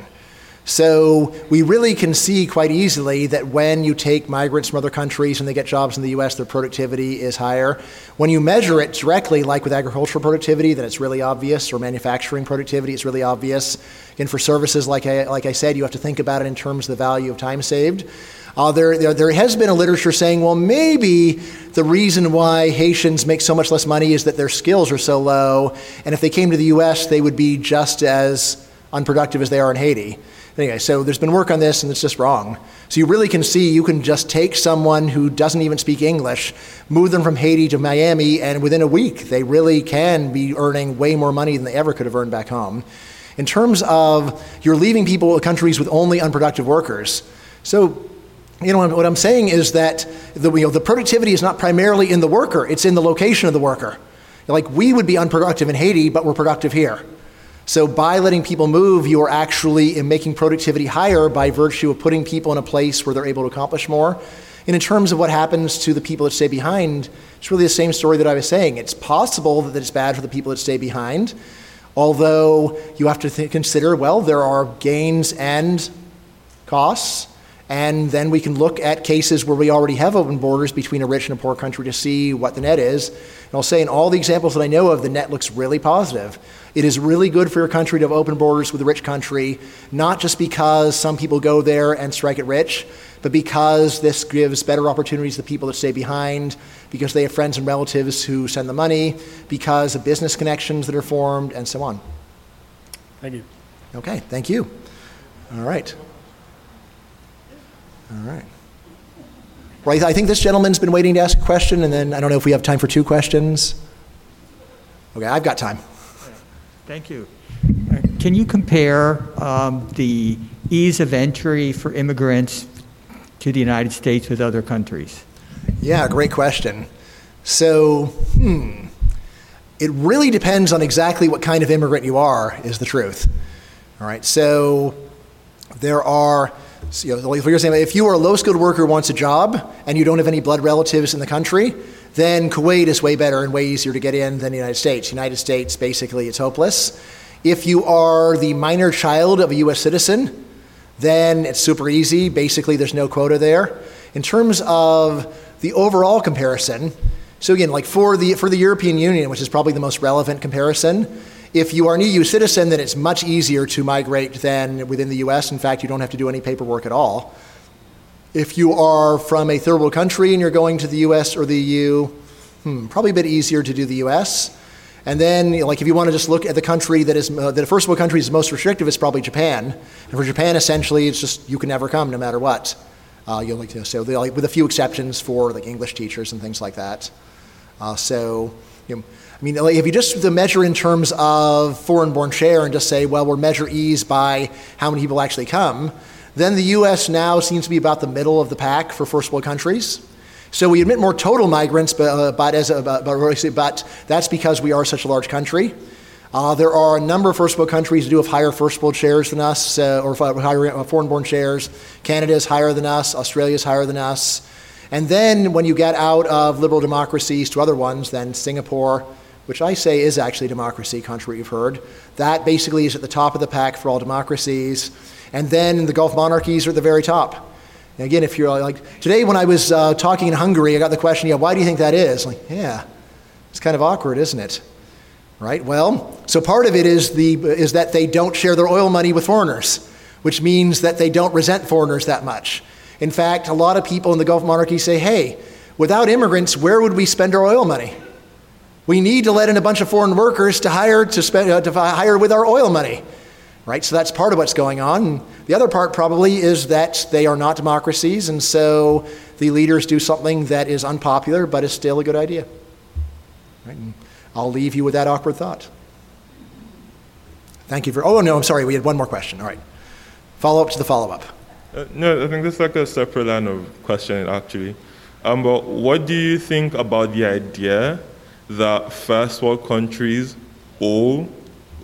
So we really can see quite easily that when you take migrants from other countries and they get jobs in the US, their productivity is higher. When you measure it directly, like with agricultural productivity, then it's really obvious, or manufacturing productivity, it's really obvious. And for services, like I, like I said, you have to think about it in terms of the value of time saved. Uh, there, there, there has been a literature saying, well, maybe the reason why Haitians make so much less money is that their skills are so low, and if they came to the US, they would be just as unproductive as they are in Haiti. Anyway, so there's been work on this, and it's just wrong. So you really can see you can just take someone who doesn't even speak English, move them from Haiti to Miami, and within a week, they really can be earning way more money than they ever could have earned back home. In terms of you're leaving people countries with only unproductive workers. So you know, what I'm saying is that the, you know, the productivity is not primarily in the worker, it's in the location of the worker. Like we would be unproductive in Haiti, but we're productive here. So by letting people move, you are actually making productivity higher by virtue of putting people in a place where they're able to accomplish more. And in terms of what happens to the people that stay behind, it's really the same story that I was saying. It's possible that it's bad for the people that stay behind, although you have to th- consider well, there are gains and costs. And then we can look at cases where we already have open borders between a rich and a poor country to see what the net is. And I'll say in all the examples that I know of, the net looks really positive. It is really good for your country to have open borders with a rich country, not just because some people go there and strike it rich, but because this gives better opportunities to the people that stay behind, because they have friends and relatives who send the money, because of business connections that are formed, and so on. Thank you. Okay, thank you. All right. All right. right. I think this gentleman's been waiting to ask a question, and then I don't know if we have time for two questions. Okay, I've got time. Thank you. Can you compare um, the ease of entry for immigrants to the United States with other countries? Yeah, great question. So, hmm, it really depends on exactly what kind of immigrant you are, is the truth. All right, so there are so, you know, like for example, if you are a low skilled worker who wants a job and you don't have any blood relatives in the country, then Kuwait is way better and way easier to get in than the United States. United States, basically, it's hopeless. If you are the minor child of a US citizen, then it's super easy. Basically, there's no quota there. In terms of the overall comparison, so again, like for the, for the European Union, which is probably the most relevant comparison, if you are an EU citizen, then it's much easier to migrate than within the US. In fact, you don't have to do any paperwork at all. If you are from a third world country and you're going to the US or the EU, hmm, probably a bit easier to do the US. And then, you know, like, if you want to just look at the country that is uh, the first world country is most restrictive, it's probably Japan. And for Japan, essentially, it's just you can never come no matter what. Uh, you know, so like, with a few exceptions for like English teachers and things like that. Uh, so, you know, I mean, if you just measure in terms of foreign-born share and just say, well, we're measure ease by how many people actually come, then the U.S. now seems to be about the middle of the pack for first world countries. So we admit more total migrants, but, uh, but, as but, but, that's because we are such a large country. Uh, there are a number of first world countries that do have higher first world shares than us, or higher uh, foreign born shares. Canada is higher than us, Australia is higher than us. And then when you get out of liberal democracies to other ones, then Singapore, which I say is actually democracy, contrary you've heard, that basically is at the top of the pack for all democracies. And then the Gulf monarchies are at the very top. And again, if you're like, today when I was uh, talking in Hungary, I got the question, yeah, why do you think that is? Like, yeah, it's kind of awkward, isn't it? Right? Well, so part of it is, the, is that they don't share their oil money with foreigners, which means that they don't resent foreigners that much. In fact, a lot of people in the Gulf monarchy say, hey, without immigrants, where would we spend our oil money? We need to let in a bunch of foreign workers to hire, to spend, uh, to hire with our oil money right? So that's part of what's going on. The other part probably is that they are not democracies, and so the leaders do something that is unpopular but is still a good idea. Right? And I'll leave you with that awkward thought. Thank you for. Oh no, I'm sorry. We had one more question. All right. Follow up to the follow up. Uh, no, I think this is like a separate line of questioning actually. Um, but what do you think about the idea that first world countries owe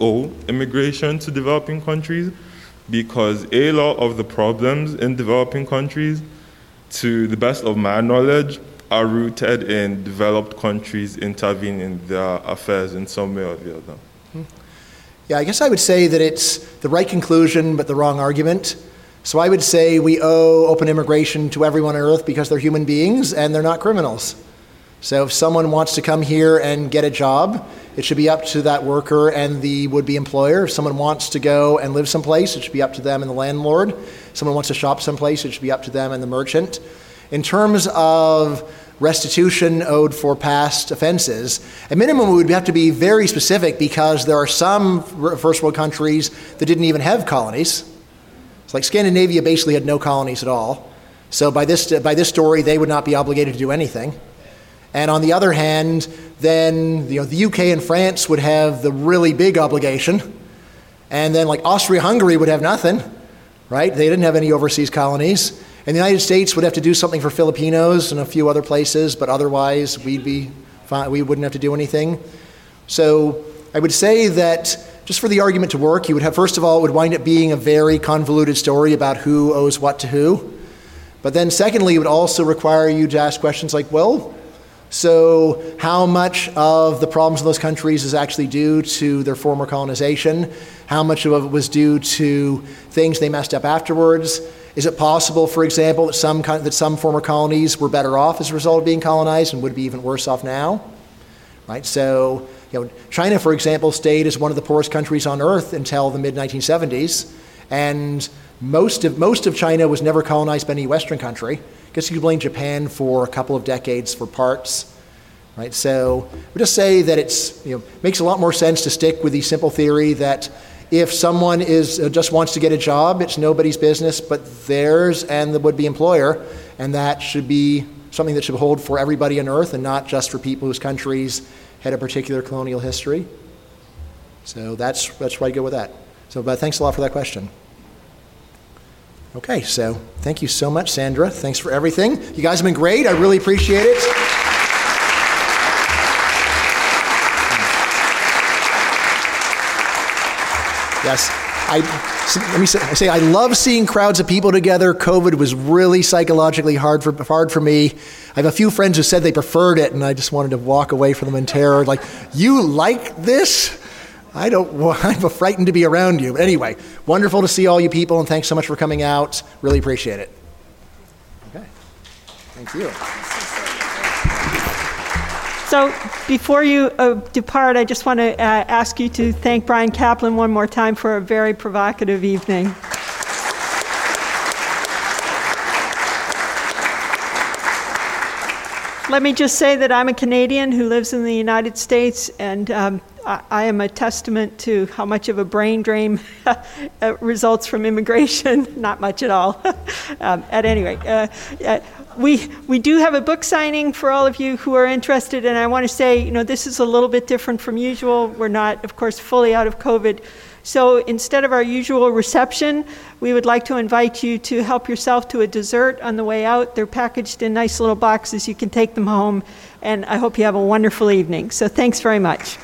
owe immigration to developing countries because a lot of the problems in developing countries, to the best of my knowledge, are rooted in developed countries intervening in their affairs in some way or the other. Hmm. Yeah, I guess I would say that it's the right conclusion but the wrong argument. So I would say we owe open immigration to everyone on earth because they're human beings and they're not criminals. So if someone wants to come here and get a job, it should be up to that worker and the would be employer. If someone wants to go and live someplace, it should be up to them and the landlord. If someone wants to shop someplace, it should be up to them and the merchant. In terms of restitution owed for past offenses, at minimum, we would have to be very specific because there are some first world countries that didn't even have colonies. It's like Scandinavia basically had no colonies at all. So by this, by this story, they would not be obligated to do anything. And on the other hand, then you know, the UK and France would have the really big obligation. And then, like Austria Hungary would have nothing, right? They didn't have any overseas colonies. And the United States would have to do something for Filipinos and a few other places, but otherwise we'd be fine. We wouldn't have to do anything. So I would say that just for the argument to work, you would have, first of all, it would wind up being a very convoluted story about who owes what to who. But then, secondly, it would also require you to ask questions like, well, so, how much of the problems in those countries is actually due to their former colonization? How much of it was due to things they messed up afterwards? Is it possible, for example, that some, that some former colonies were better off as a result of being colonized and would be even worse off now? Right? So, you know, China, for example, stayed as one of the poorest countries on earth until the mid 1970s, and most of, most of China was never colonized by any Western country. I guess you could blame Japan for a couple of decades for parts. Right? So we just say that it's you know makes a lot more sense to stick with the simple theory that if someone is uh, just wants to get a job, it's nobody's business but theirs and the would-be employer, and that should be something that should hold for everybody on earth and not just for people whose countries had a particular colonial history. So that's that's where I go with that. So, but thanks a lot for that question. Okay, so thank you so much, Sandra. Thanks for everything. You guys have been great. I really appreciate it. Yes, I let me say, I say I love seeing crowds of people together. COVID was really psychologically hard for hard for me. I have a few friends who said they preferred it, and I just wanted to walk away from them in terror. Like, you like this? I don't, I'm frightened to be around you. But anyway, wonderful to see all you people, and thanks so much for coming out. Really appreciate it. Okay. Thank you. So before you uh, depart, I just want to uh, ask you to thank Bryan Caplan one more time for a very provocative evening. Let me just say that I'm a Canadian who lives in the United States, and um, I, I am a testament to how much of a brain drain uh, results from immigration. Not much at all. um, at any rate, uh, uh, we, we do have a book signing for all of you who are interested, and I want to say, you know, this is a little bit different from usual. We're not, of course, fully out of COVID. So instead of our usual reception, we would like to invite you to help yourself to a dessert on the way out. They're packaged in nice little boxes. You can take them home, and I hope you have a wonderful evening. So thanks very much.